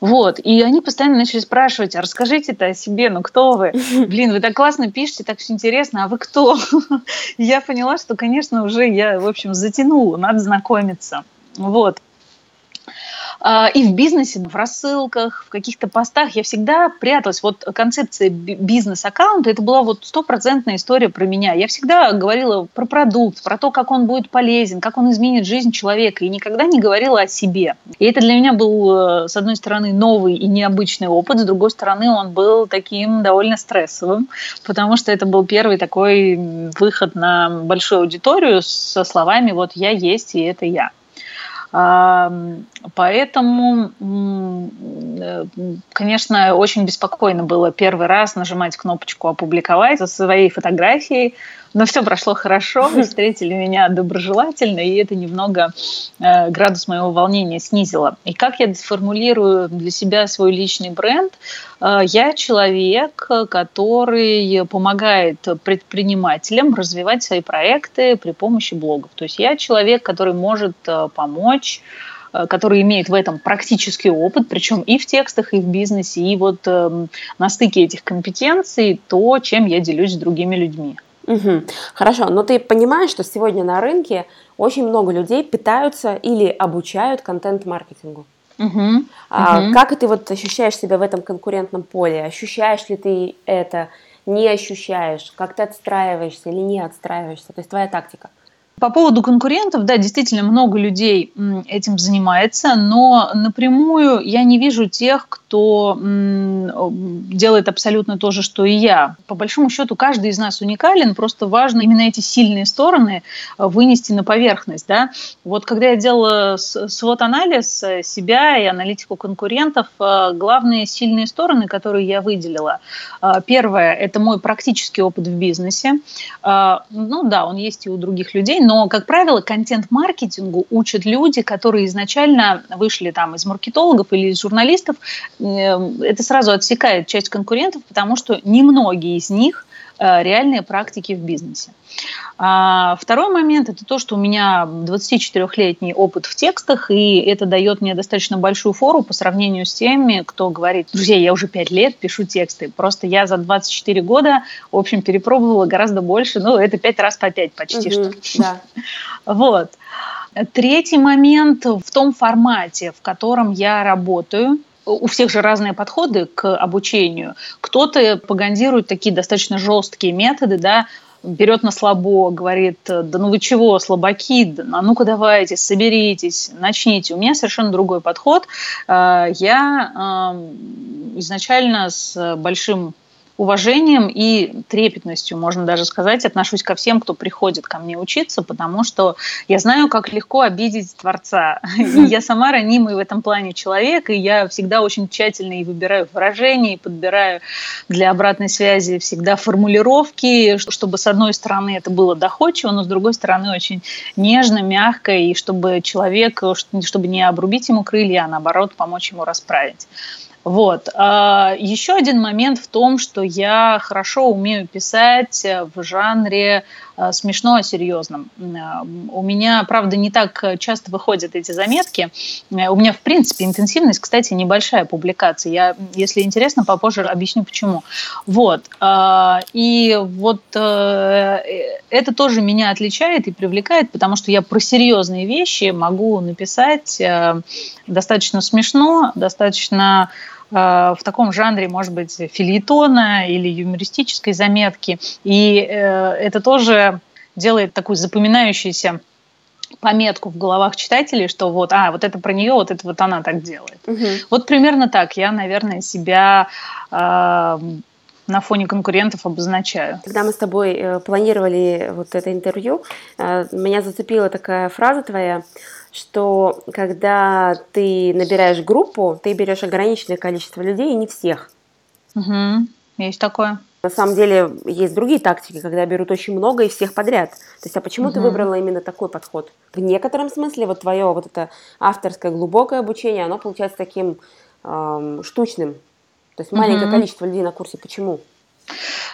Вот. И они постоянно начали спрашивать, а расскажите-то о себе, ну, кто вы? Блин, вы так классно пишете, так все интересно, а вы кто? Я поняла, что, конечно, уже я, в общем, затянула, надо знакомиться. Вот. А, и в бизнесе, в рассылках, в каких-то постах я всегда пряталась. Вот концепция бизнес-аккаунта, это была вот стопроцентная история про меня. Я всегда говорила про продукт, про то, как он будет полезен, как он изменит жизнь человека, и никогда не говорила о себе. И это для меня был, э, с одной стороны, новый и необычный опыт, с другой стороны, он был таким довольно стрессовым, потому что это был первый такой выход на большую аудиторию со словами «вот я есть, и это я». Поэтому, э, конечно, очень беспокойно было первый раз нажимать кнопочку «Опубликовать» со своей фотографией, но все прошло хорошо, встретили меня доброжелательно, и это немного э, градус моего волнения снизило. И как я сформулирую для себя свой личный бренд? Э, я человек, который помогает предпринимателям развивать свои проекты при помощи блогов. То есть я человек, который может э, помочь э, который имеет в этом практический опыт, причем и в текстах, и в бизнесе, и вот э, на стыке этих компетенций то, чем я делюсь с другими людьми. Угу. Хорошо, но ты понимаешь, что сегодня на рынке очень много людей пытаются или обучают контент-маркетингу? Угу. А, угу. Как ты вот ощущаешь себя в этом конкурентном поле? Ощущаешь ли ты это? Не ощущаешь? Как ты отстраиваешься или не отстраиваешься? То есть твоя тактика? По поводу конкурентов, да, действительно много людей этим занимается, но напрямую я не вижу тех, кто делает абсолютно то же, что и я. По большому счету, каждый из нас уникален, просто важно именно эти сильные стороны э, вынести на поверхность. Да? Вот когда я делала свод-анализ себя и аналитику конкурентов, э, главные сильные стороны, которые я выделила. Э, первое – это мой практический опыт в бизнесе. Ну да, он есть и у других людей, но, как правило, контент-маркетингу учат люди, которые изначально вышли там из маркетологов или из журналистов, Эм, это сразу отсекает часть конкурентов, потому что немногие из них реальные практики в бизнесе. А второй момент – это то, что у меня 24-летний опыт в текстах, и это дает мне достаточно большую фору по сравнению с теми, кто говорит, друзья, я уже 5 лет пишу тексты, просто я за 24 года, в общем, перепробовала гораздо больше, ну, это 5 раз по 5 почти угу, что. Да. Вот. Третий момент в том формате, в котором я работаю, у всех же разные подходы к обучению. Кто-то пропагандирует такие достаточно жесткие методы, да, берет на слабо, говорит, да ну вы чего, слабаки, а ну-ка давайте, соберитесь, начните. У меня совершенно другой подход. Э, я изначально с большим уважением и трепетностью, можно даже сказать, отношусь ко всем, кто приходит ко мне учиться, потому что я знаю, как легко обидеть Творца. Я сама ранимый в этом плане человек, и я всегда очень тщательно и выбираю выражения, и подбираю для обратной связи всегда формулировки, чтобы с одной стороны это было доходчиво, но с другой стороны очень нежно, мягко, и чтобы человек, чтобы не обрубить ему крылья, а наоборот помочь ему расправить. Вот. А, еще один момент в том, что я хорошо умею писать в жанре смешно о серьезном. А, у меня, правда, не так часто выходят эти заметки. У меня, в принципе, интенсивность, кстати, небольшая публикация. Я, если интересно, попозже объясню, почему. Вот. И вот э, это тоже меня отличает и привлекает, потому что я про серьезные вещи могу написать э, достаточно смешно, достаточно Э, в таком жанре, может быть, филитона или юмористической заметки. И э, это тоже делает такую запоминающуюся пометку в головах читателей, что вот, а, вот это про нее, вот это вот она так делает. Угу. Вот примерно так я, наверное, себя э, на фоне конкурентов обозначаю. Когда мы с тобой э, планировали вот это интервью, э, меня зацепила такая фраза твоя, что когда ты набираешь группу, ты берешь ограниченное количество людей и не всех. Угу, есть такое. На самом деле есть другие тактики, когда берут очень много и всех подряд. То есть, а почему угу. ты выбрала именно такой подход? В некотором смысле вот твое вот это авторское глубокое обучение, оно получается таким эм, штучным. То есть маленькое угу. количество людей на курсе. Почему?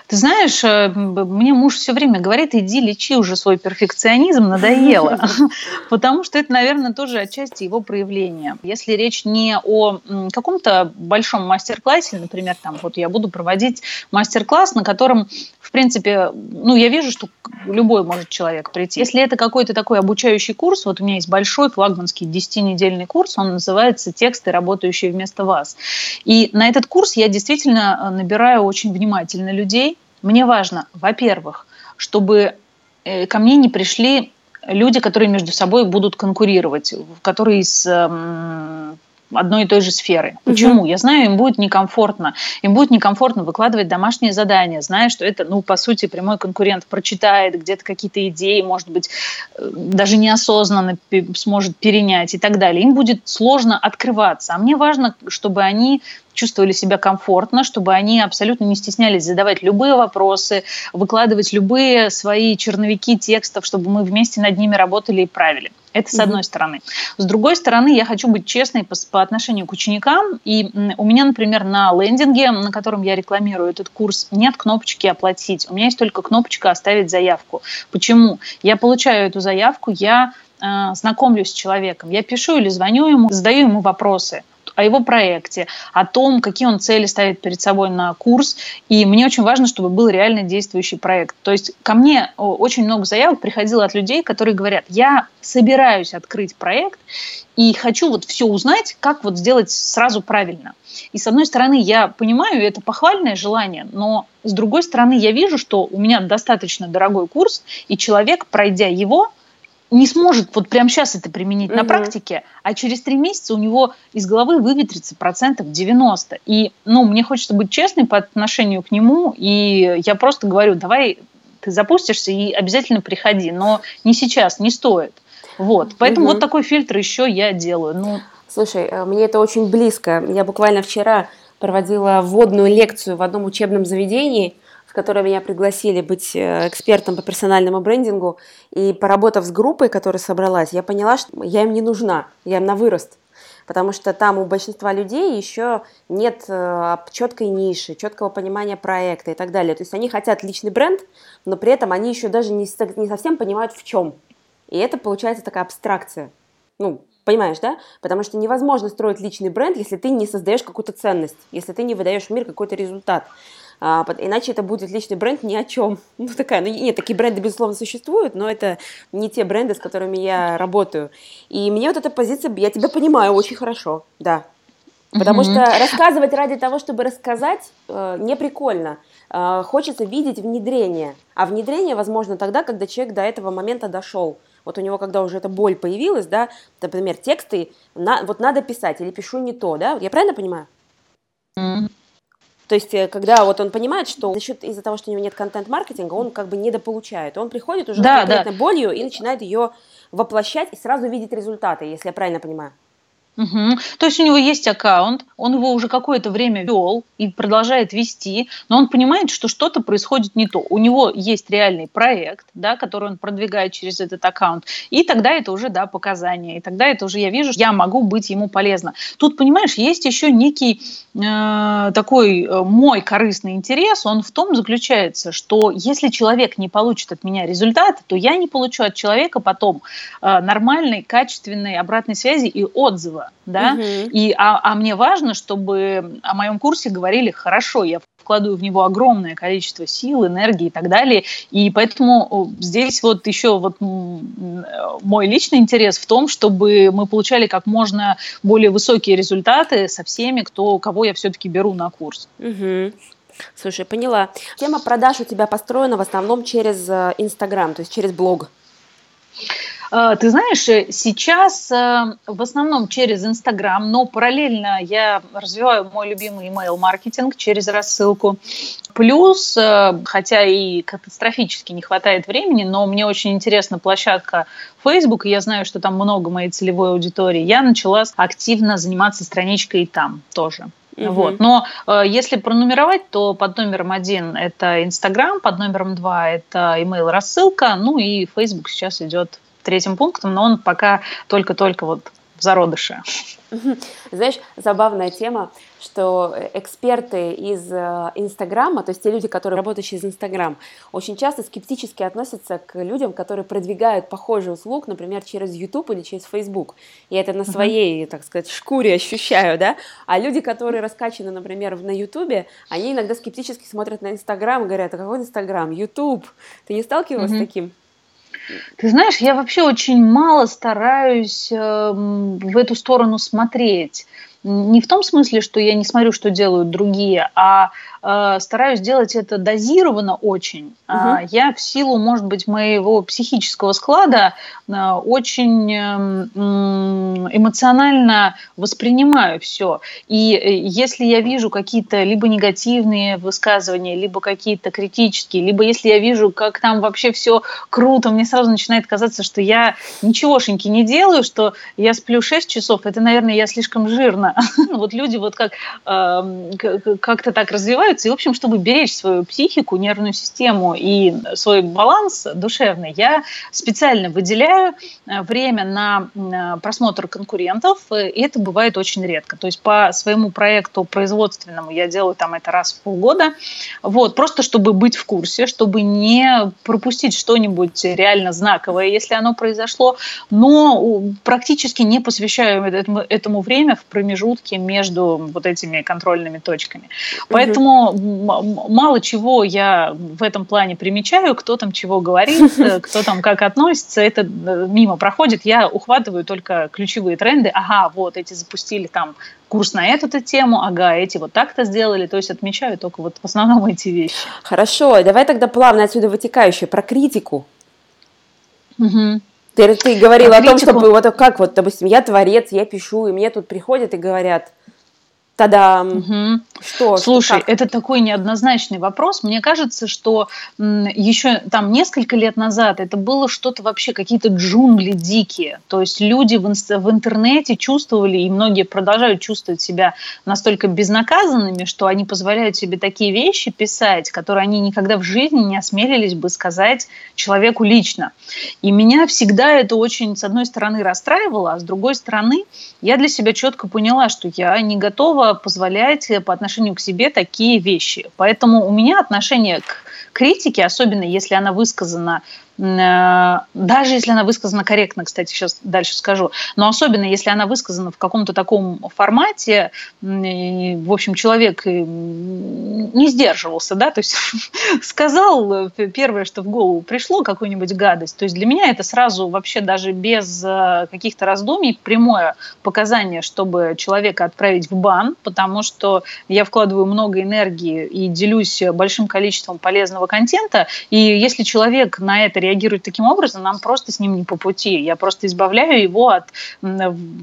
Ты знаешь, э, мне муж все время говорит, иди лечи уже свой перфекционизм, надоело. Потому что это, наверное, тоже отчасти его проявление. Если речь не о каком-то большом мастер-классе, например, там вот я буду проводить мастер-класс, на котором, в принципе, ну, я вижу, что любой может человек прийти. Если это какой-то такой обучающий курс, вот у меня есть большой флагманский 10-недельный курс, он называется «Тексты, работающие вместо вас». И на этот курс я действительно э, набираю очень внимательно людей, мне важно, во-первых, чтобы э, ко мне не пришли люди, которые между собой будут конкурировать, которые из одной и той же сферы. Почему? Угу. Я знаю, им будет некомфортно. Им будет некомфортно выкладывать домашние задания, зная, что это, ну, по сути, прямой конкурент прочитает где-то какие-то идеи, может быть, э, даже неосознанно сможет перенять и так далее. Им будет сложно открываться. А мне важно, чтобы они чувствовали себя комфортно, чтобы они абсолютно не стеснялись задавать любые вопросы, выкладывать любые свои черновики текстов, чтобы мы вместе над ними работали и правили. Это с одной mm-hmm. стороны. С другой стороны, я хочу быть честной по, по отношению к ученикам. И у меня, например, на лендинге, на котором я рекламирую этот курс, нет кнопочки «Оплатить». У меня есть только кнопочка «Оставить заявку». Почему? Я получаю эту заявку, я э, знакомлюсь с человеком, я пишу или звоню ему, задаю ему вопросы о его проекте, о том, какие он цели ставит перед собой на курс. И мне очень важно, чтобы был реально действующий проект. То есть ко мне очень много заявок приходило от людей, которые говорят, я собираюсь открыть проект и хочу вот все узнать, как вот сделать сразу правильно. И с одной стороны, я понимаю, это похвальное желание, но с другой стороны, я вижу, что у меня достаточно дорогой курс, и человек, пройдя его, не сможет вот прямо сейчас это применить угу. на практике, а через три месяца у него из головы выветрится процентов 90. И, ну, мне хочется быть честной по отношению к нему, и я просто говорю, давай ты запустишься и обязательно приходи, но не сейчас, не стоит. Вот, поэтому угу. вот такой фильтр еще я делаю. Ну, Слушай, э, мне это очень близко. Я буквально вчера проводила вводную лекцию в одном учебном заведении, в которое меня пригласили быть э, экспертом по персональному брендингу. И поработав с группой, которая собралась, я поняла, что я им не нужна, я им на вырост. Потому что там у большинства людей еще нет э, четкой ниши, четкого понимания проекта и так далее. То есть они хотят личный бренд, но при этом они еще даже не совсем понимают в чем. И это получается такая абстракция. Ну, Понимаешь, да? Потому что невозможно строить личный бренд, если ты не создаешь какую-то ценность, если ты не выдаешь в мир какой-то результат. А, иначе это будет личный бренд ни о чем. Ну, такая, ну, нет, такие бренды, безусловно, существуют, но это не те бренды, с которыми я работаю. И мне вот эта позиция, я тебя понимаю очень хорошо, да. Потому mm-hmm. что рассказывать ради того, чтобы рассказать, э, не прикольно. Э, хочется видеть внедрение. А внедрение возможно тогда, когда человек до этого момента дошел вот у него, когда уже эта боль появилась, да, например, тексты, на, вот надо писать или пишу не то, да, я правильно понимаю? Mm. То есть, э, когда вот он понимает, что за счет из-за того, что у него нет контент-маркетинга, он как бы недополучает. Он приходит уже да, с конкретной да. болью и начинает ее воплощать и сразу видеть результаты, если я правильно понимаю. Угу. То есть у него есть аккаунт, он его уже какое-то время вел и продолжает вести, но он понимает, что что-то происходит не то. У него есть реальный проект, да, который он продвигает через этот аккаунт, и тогда это уже да, показания, и тогда это уже я вижу, что я могу быть ему полезна. Тут, понимаешь, есть еще некий э, такой э, мой корыстный интерес, он в том заключается, что если человек не получит от меня результаты, то я не получу от человека потом э, нормальной, качественной обратной связи и отзыва да, угу. и, а, а мне важно, чтобы о моем курсе говорили хорошо, я вкладываю в него огромное количество сил, энергии и так далее, и поэтому здесь вот еще вот мой личный интерес в том, чтобы мы получали как можно более высокие результаты со всеми, кто, кого я все-таки беру на курс. Угу. Слушай, поняла. Тема продаж у тебя построена в основном через э, Инстаграм, то есть через блог. А, ты знаешь, э, сейчас э, в основном через Инстаграм, но параллельно я развиваю мой любимый email-маркетинг через рассылку. Плюс, э, хотя и катастрофически не хватает времени, но мне очень интересна площадка Facebook, и я знаю, что там много моей целевой аудитории, я начала активно заниматься страничкой и там тоже. Угу. Вот. Но э, если пронумеровать, то под номером один это Инстаграм, под номером два это email рассылка, ну и Facebook сейчас идет третьим пунктом, но он пока только-только вот в зародыше. Знаешь, забавная тема, что эксперты из э, Инстаграма, то есть те люди, которые работают через Инстаграм, очень часто скептически относятся к людям, которые продвигают похожий услуг, например, через YouTube или через Facebook. Я это на своей, так сказать, шкуре ощущаю, да? А люди, которые раскачаны, например, на YouTube, они иногда скептически смотрят на Инстаграм и говорят, а какой Инстаграм? YouTube. Ты не сталкивалась с таким? Ты знаешь, я вообще очень мало стараюсь э, в эту сторону смотреть. Не в том смысле, что я не смотрю, что делают другие, а э, стараюсь делать это дозированно очень. Угу. Я в силу, может быть, моего психического склада э, очень эм, эмоционально воспринимаю все. И э, если я вижу какие-то либо негативные высказывания, либо какие-то критические, либо если я вижу, как там вообще все круто, мне сразу начинает казаться, что я ничегошеньки не делаю, что я сплю 6 часов, это, наверное, я слишком жирно. Вот люди вот как как-то так развивают развиваются. И, в общем, чтобы беречь свою психику, нервную систему и свой баланс душевный, я специально выделяю э, время на э, просмотр конкурентов, э, и это бывает очень редко. То есть по своему проекту производственному я делаю там это раз в полгода, вот, просто чтобы быть в курсе, чтобы не пропустить что-нибудь реально знаковое, если оно произошло, но практически не посвящаю этому, этому время в промежутке между вот этими контрольными точками. Поэтому мало чего я в этом плане примечаю, кто там чего говорит, кто там как относится, это э, мимо проходит. Я ухватываю только ключевые тренды. Ага, вот эти запустили там курс на эту-то тему, ага, эти вот так-то сделали, то есть отмечаю только вот в основном эти вещи. Хорошо, давай тогда плавно отсюда вытекающее про критику. Угу. Ты, ты говорила критику... о том, чтобы вот как вот, допустим, я творец, я пишу, и мне тут приходят и говорят, Тогда угу. что? Слушай, как? это такой неоднозначный вопрос. Мне кажется, что еще там несколько лет назад это было что-то вообще, какие-то джунгли дикие. То есть люди в, в интернете чувствовали, и многие продолжают чувствовать себя настолько безнаказанными, что они позволяют себе такие вещи писать, которые они никогда в жизни не осмелились бы сказать человеку лично. И меня всегда это очень, с одной стороны, расстраивало, а с другой стороны, я для себя четко поняла, что я не готова позволять по отношению к себе такие вещи. Поэтому у меня отношение к критике, особенно если она высказана Э, даже если она высказана корректно, кстати, сейчас дальше скажу, но особенно если она высказана в каком-то таком формате, в общем, человек не сдерживался, да, то есть сказал первое, что в голову пришло, какую-нибудь гадость, то есть для меня это сразу вообще даже без э, каких-то раздумий прямое показание, чтобы человека отправить в бан, потому что я вкладываю много энергии и делюсь большим количеством полезного контента, и если человек на это реагирует таким образом, нам просто с ним не по пути. Я просто избавляю его от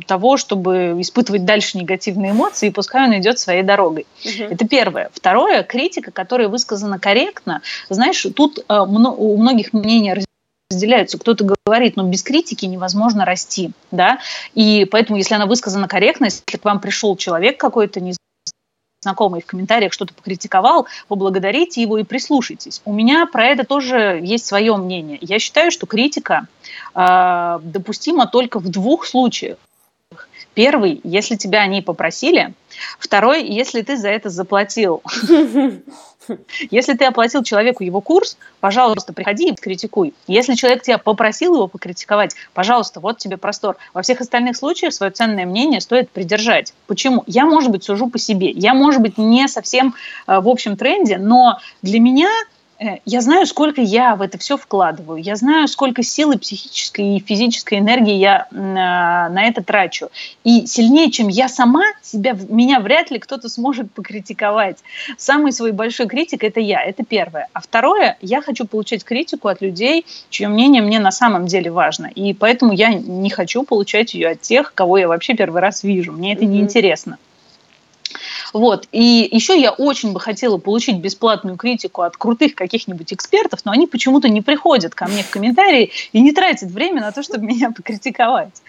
того, чтобы испытывать дальше негативные эмоции, и пускай он идет своей дорогой. Угу. Это первое. Второе, критика, которая высказана корректно. Знаешь, тут э, у многих мнения разделяются. Кто-то говорит, но «Ну, без критики невозможно расти, да, и поэтому, если она высказана корректно, если к вам пришел человек какой-то, не знакомый в комментариях что-то покритиковал, поблагодарите его и прислушайтесь. У меня про это тоже есть свое мнение. Я считаю, что критика э, допустима только в двух случаях. Первый, если тебя они попросили. Второй, если ты за это заплатил. Если ты оплатил человеку его курс, пожалуйста, приходи и критикуй. Если человек тебя попросил его покритиковать, пожалуйста, вот тебе простор. Во всех остальных случаях свое ценное мнение стоит придержать. Почему? Я, может быть, сужу по себе. Я, может быть, не совсем э, в общем тренде, но для меня я знаю, сколько я в это все вкладываю, я знаю, сколько силы психической и физической энергии я на, на это трачу. И сильнее, чем я сама, себя, меня вряд ли кто-то сможет покритиковать. Самый свой большой критик – это я, это первое. А второе, я хочу получать критику от людей, чье мнение мне на самом деле важно. И поэтому я не хочу получать ее от тех, кого я вообще первый раз вижу. Мне это mm-hmm. неинтересно. Вот. И еще я очень бы хотела получить бесплатную критику от крутых каких-нибудь экспертов, но они почему-то не приходят ко мне в комментарии и не тратят время на то, чтобы меня покритиковать.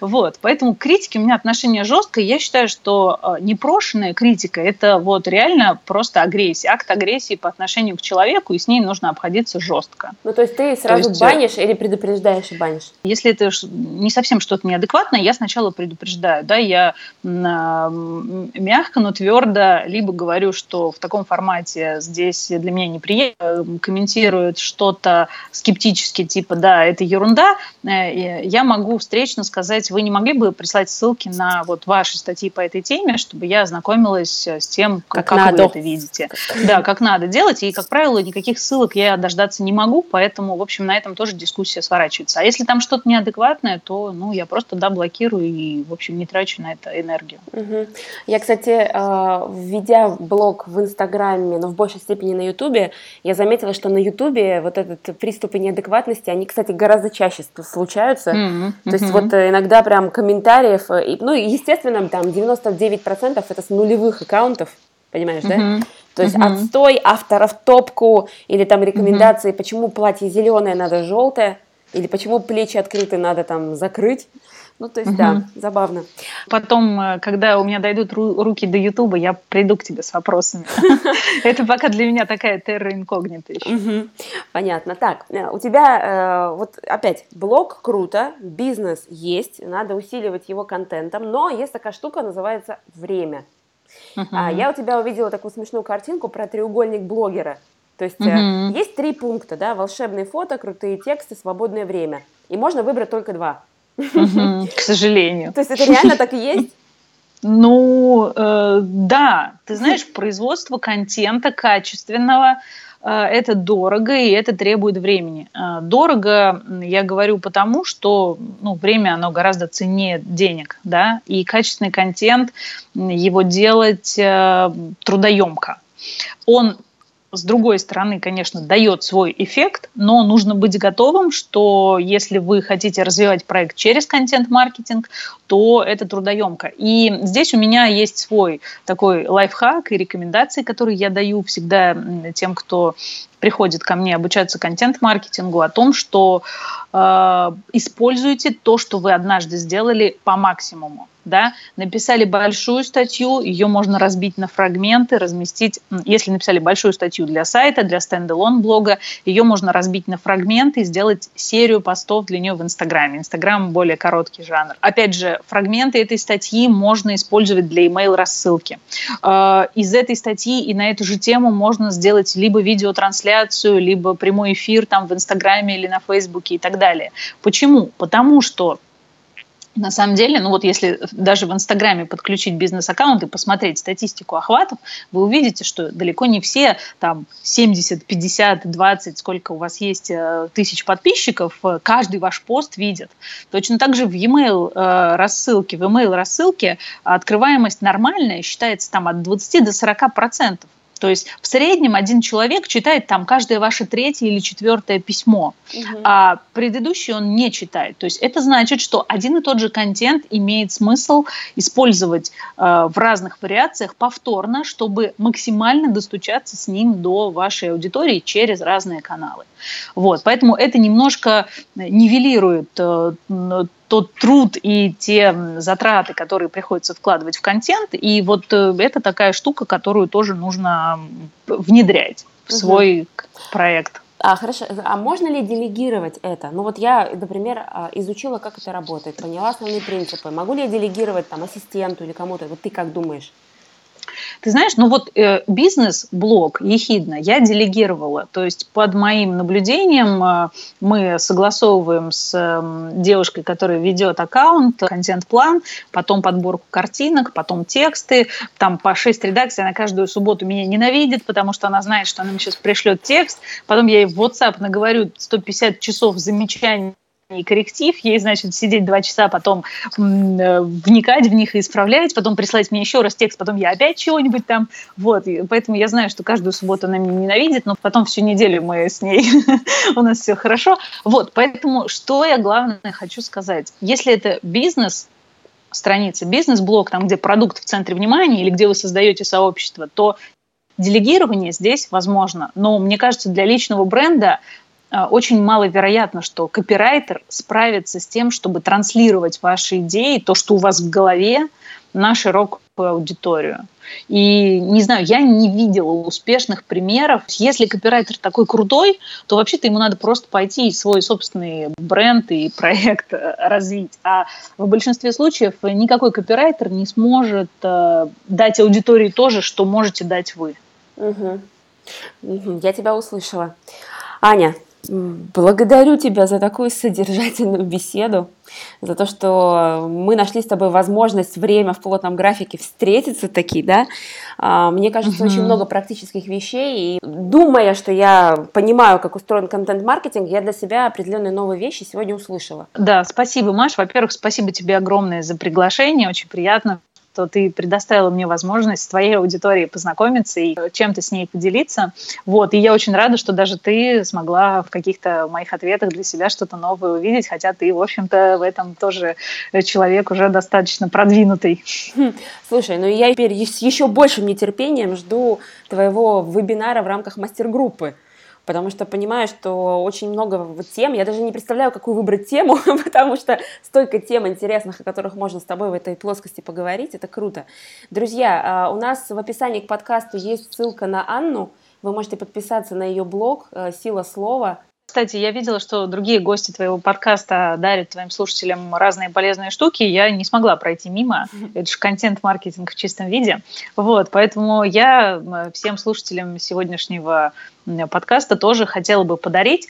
Вот. Поэтому к критике у меня отношение жесткое. Я считаю, что э, непрошенная критика – это вот реально просто агрессия, акт агрессии по отношению к человеку, и с ней нужно обходиться жестко. Ну, то есть ты сразу есть, э, банишь или предупреждаешь и банишь? Если это не совсем что-то неадекватное, я сначала предупреждаю. Да, я мягко, но твердо твердо, либо говорю, что в таком формате здесь для меня неприятно, комментируют что-то скептически, типа, да, это ерунда, э, я могу встречно сказать, вы не могли бы прислать ссылки на вот ваши статьи по этой теме, чтобы я ознакомилась с тем, как, как надо. вы это видите. Да, как надо делать, и, как правило, никаких ссылок я дождаться не могу, поэтому, в общем, на этом тоже дискуссия сворачивается. А если там что-то неадекватное, то, ну, я просто, да, блокирую и, в общем, не трачу на это энергию. Угу. Я, кстати, э, введя блог в Инстаграме, но в большей степени на Ютубе, я заметила, что на Ютубе вот этот приступы неадекватности, они, кстати, гораздо чаще случаются. Mm-hmm. То есть вот э, иногда прям комментариев, э, ну, естественно, там 99% это с нулевых аккаунтов, понимаешь, mm-hmm. да? То есть mm-hmm. отстой авторов топку или там рекомендации, mm-hmm. почему платье зеленое надо желтое, или почему плечи открыты надо там закрыть. Ну, то есть, угу. да, забавно. Потом, э, когда у меня дойдут руки до Ютуба, я приду к тебе с вопросами. Это пока для меня такая терра инкогнита еще. Понятно. Так, э, у тебя, э, вот опять, блог круто, бизнес есть, надо усиливать его контентом, но есть такая штука, называется время. Uh-huh. Я у тебя увидела такую смешную картинку про треугольник блогера. То есть uh-huh. есть три пункта, да, волшебные фото, крутые тексты, свободное время. И можно выбрать только два. К сожалению. То есть это реально так и есть? Ну, э, да, ты знаешь, производство контента качественного э, это дорого и это требует времени. Э, дорого, я говорю потому, что ну, время оно гораздо ценнее денег, да, и качественный контент его делать э, трудоемко. Он с другой стороны, конечно, дает свой эффект, но нужно быть готовым, что если вы хотите развивать проект через контент-маркетинг, то это трудоемко. И здесь у меня есть свой такой лайфхак и рекомендации, которые я даю всегда тем, кто приходит ко мне обучаться контент-маркетингу, о том, что э, используйте то, что вы однажды сделали по максимуму. Да? Написали большую статью, ее можно разбить на фрагменты, разместить. Если написали большую статью для сайта, для стендалон блога, ее можно разбить на фрагменты и сделать серию постов для нее в Инстаграме. Инстаграм более короткий жанр. Опять же, фрагменты этой статьи можно использовать для email рассылки. Э, из этой статьи и на эту же тему можно сделать либо видеотрансляцию, трансляцию, либо прямой эфир там в Инстаграме или на Фейсбуке и так далее. Почему? Потому что на самом деле, ну вот если даже в Инстаграме подключить бизнес-аккаунт и посмотреть статистику охватов, вы увидите, что далеко не все там 70, 50, 20, сколько у вас есть э, тысяч подписчиков, э, каждый ваш пост видит. Точно так же в e-mail э, рассылке, в e-mail рассылке открываемость нормальная считается там от 20 до 40 процентов. То есть в среднем один человек читает там каждое ваше третье или четвертое письмо, угу. а предыдущий он не читает. То есть это значит, что один и тот же контент имеет смысл использовать э, в разных вариациях повторно, чтобы максимально достучаться с ним до вашей аудитории через разные каналы. Вот, поэтому это немножко нивелирует э, тот труд и те затраты, которые приходится вкладывать в контент. И вот э, это такая штука, которую тоже нужно внедрять в свой угу. проект. А, хорошо. А можно ли делегировать это? Ну вот я, например, а, изучила, как это работает, поняла основные принципы. Могу ли я делегировать там ассистенту или кому-то? Вот ты как думаешь? Ты знаешь, ну вот э, бизнес-блог ехидно я делегировала. То есть под моим наблюдением э, мы согласовываем с э, девушкой, которая ведет аккаунт, контент-план, потом подборку картинок, потом тексты. Там по 6 редакций она каждую субботу меня ненавидит, потому что она знает, что она мне сейчас пришлет текст. Потом я ей в WhatsApp наговорю 150 часов замечаний и корректив, ей, значит, сидеть два часа, потом э, вникать в них и исправлять, потом прислать мне еще раз текст, потом я опять чего-нибудь там, вот, и поэтому я знаю, что каждую субботу она меня ненавидит, но потом всю неделю мы с ней, у нас все хорошо, вот, поэтому что я главное хочу сказать, если это бизнес, страница, бизнес-блог, там, где продукт в центре внимания или где вы создаете сообщество, то делегирование здесь возможно. Но мне кажется, для личного бренда очень маловероятно, что копирайтер справится с тем, чтобы транслировать ваши идеи, то, что у вас в голове, на широкую аудиторию. И не знаю, я не видела успешных примеров. Если копирайтер такой крутой, то вообще-то ему надо просто пойти и свой собственный бренд и проект э, развить. А в большинстве случаев никакой копирайтер не сможет э, дать аудитории то же, что можете дать вы. Угу. Я тебя услышала. Аня, Благодарю тебя за такую содержательную беседу, за то, что мы нашли с тобой возможность, время в плотном графике встретиться таки, да. А, мне кажется, очень много практических вещей, и думая, что я понимаю, как устроен контент-маркетинг, я для себя определенные новые вещи сегодня услышала. Да, спасибо, Маш. Во-первых, спасибо тебе огромное за приглашение, очень приятно что ты предоставила мне возможность с твоей аудиторией познакомиться и чем-то с ней поделиться. Вот, и я очень рада, что даже ты смогла в каких-то моих ответах для себя что-то новое увидеть, хотя ты, в общем-то, в этом тоже человек уже достаточно продвинутый. Хм, слушай, ну я теперь с еще большим нетерпением жду твоего вебинара в рамках мастер-группы потому что понимаю, что очень много тем, я даже не представляю, какую выбрать тему, потому что столько тем интересных, о которых можно с тобой в этой плоскости поговорить, это круто. Друзья, а, у нас в описании к подкасту есть ссылка на Анну, вы можете подписаться на ее блог э, «Сила слова», кстати, я видела, что другие гости твоего подкаста дарят твоим слушателям разные полезные штуки. Я не смогла пройти мимо. Это же контент-маркетинг в чистом виде. Вот, поэтому я всем слушателям сегодняшнего подкаста тоже хотела бы подарить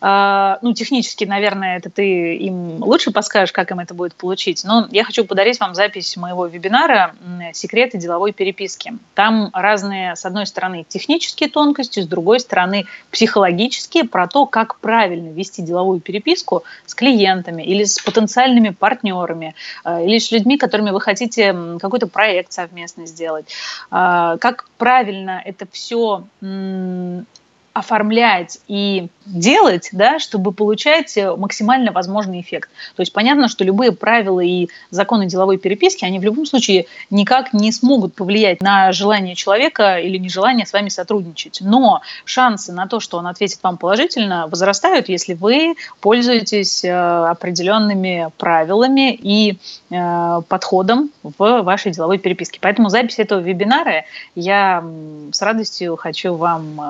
ну, технически, наверное, это ты им лучше подскажешь, как им это будет получить. Но я хочу подарить вам запись моего вебинара «Секреты деловой переписки». Там разные, с одной стороны, технические тонкости, с другой стороны, психологические, про то, как правильно вести деловую переписку с клиентами или с потенциальными партнерами, а, или с людьми, которыми вы хотите какой-то проект совместно сделать. А, как правильно это все оформлять и делать, да, чтобы получать э, максимально возможный эффект. То есть понятно, что любые правила и законы деловой переписки, они в любом случае никак не смогут повлиять на желание человека или нежелание с вами сотрудничать. Но шансы на то, что он ответит вам положительно, возрастают, если вы пользуетесь э, определенными правилами и э, подходом в вашей деловой переписке. Поэтому запись этого вебинара я с радостью хочу вам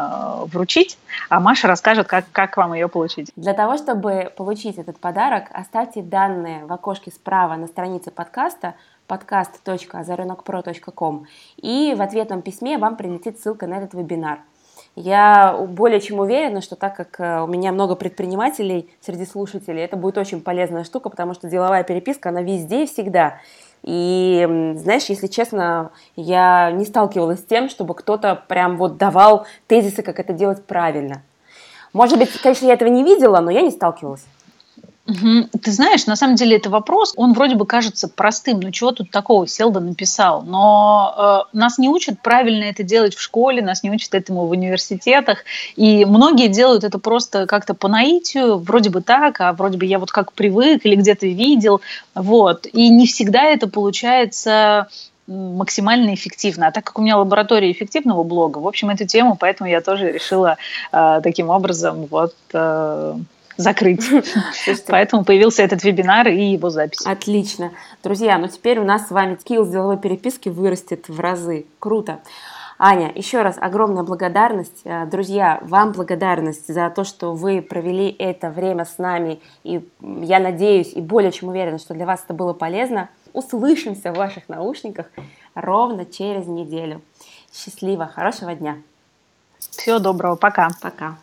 вручить, а Маша расскажет, как как вам ее получить? Для того, чтобы получить этот подарок, оставьте данные в окошке справа на странице подкаста podcast.озаренокпро.com и в ответном письме вам прилетит ссылка на этот вебинар. Я более чем уверена, что так как э, у меня много предпринимателей среди слушателей, это будет очень полезная штука, потому что деловая переписка, она везде и всегда. И, знаешь, если честно, я не сталкивалась с тем, чтобы кто-то прям вот давал тезисы, как это делать правильно. Может быть, конечно, я этого не видела, но я не сталкивалась. Ты знаешь, на самом деле это вопрос, он вроде бы кажется простым, ну чего тут такого, сел да написал, но э, нас не учат правильно это делать в школе, нас не учат этому в университетах, и многие делают это просто как-то по наитию, вроде бы так, а вроде бы я вот как привык или где-то видел, вот, и не всегда это получается максимально эффективно. А так как у меня лаборатория эффективного блога, в общем, эту тему, поэтому я тоже решила э, таким образом вот э, закрыть. Поэтому появился этот вебинар и его запись. Отлично. Друзья, ну теперь у нас с вами скилл деловой переписки вырастет в разы. Круто. Аня, еще раз огромная благодарность. Э, друзья, вам благодарность за то, что вы провели это время с нами. И я надеюсь и более чем уверена, что для вас это было полезно. Услышимся в ваших наушниках ровно через неделю. Счастливо, хорошего дня. Всего доброго, пока. Пока.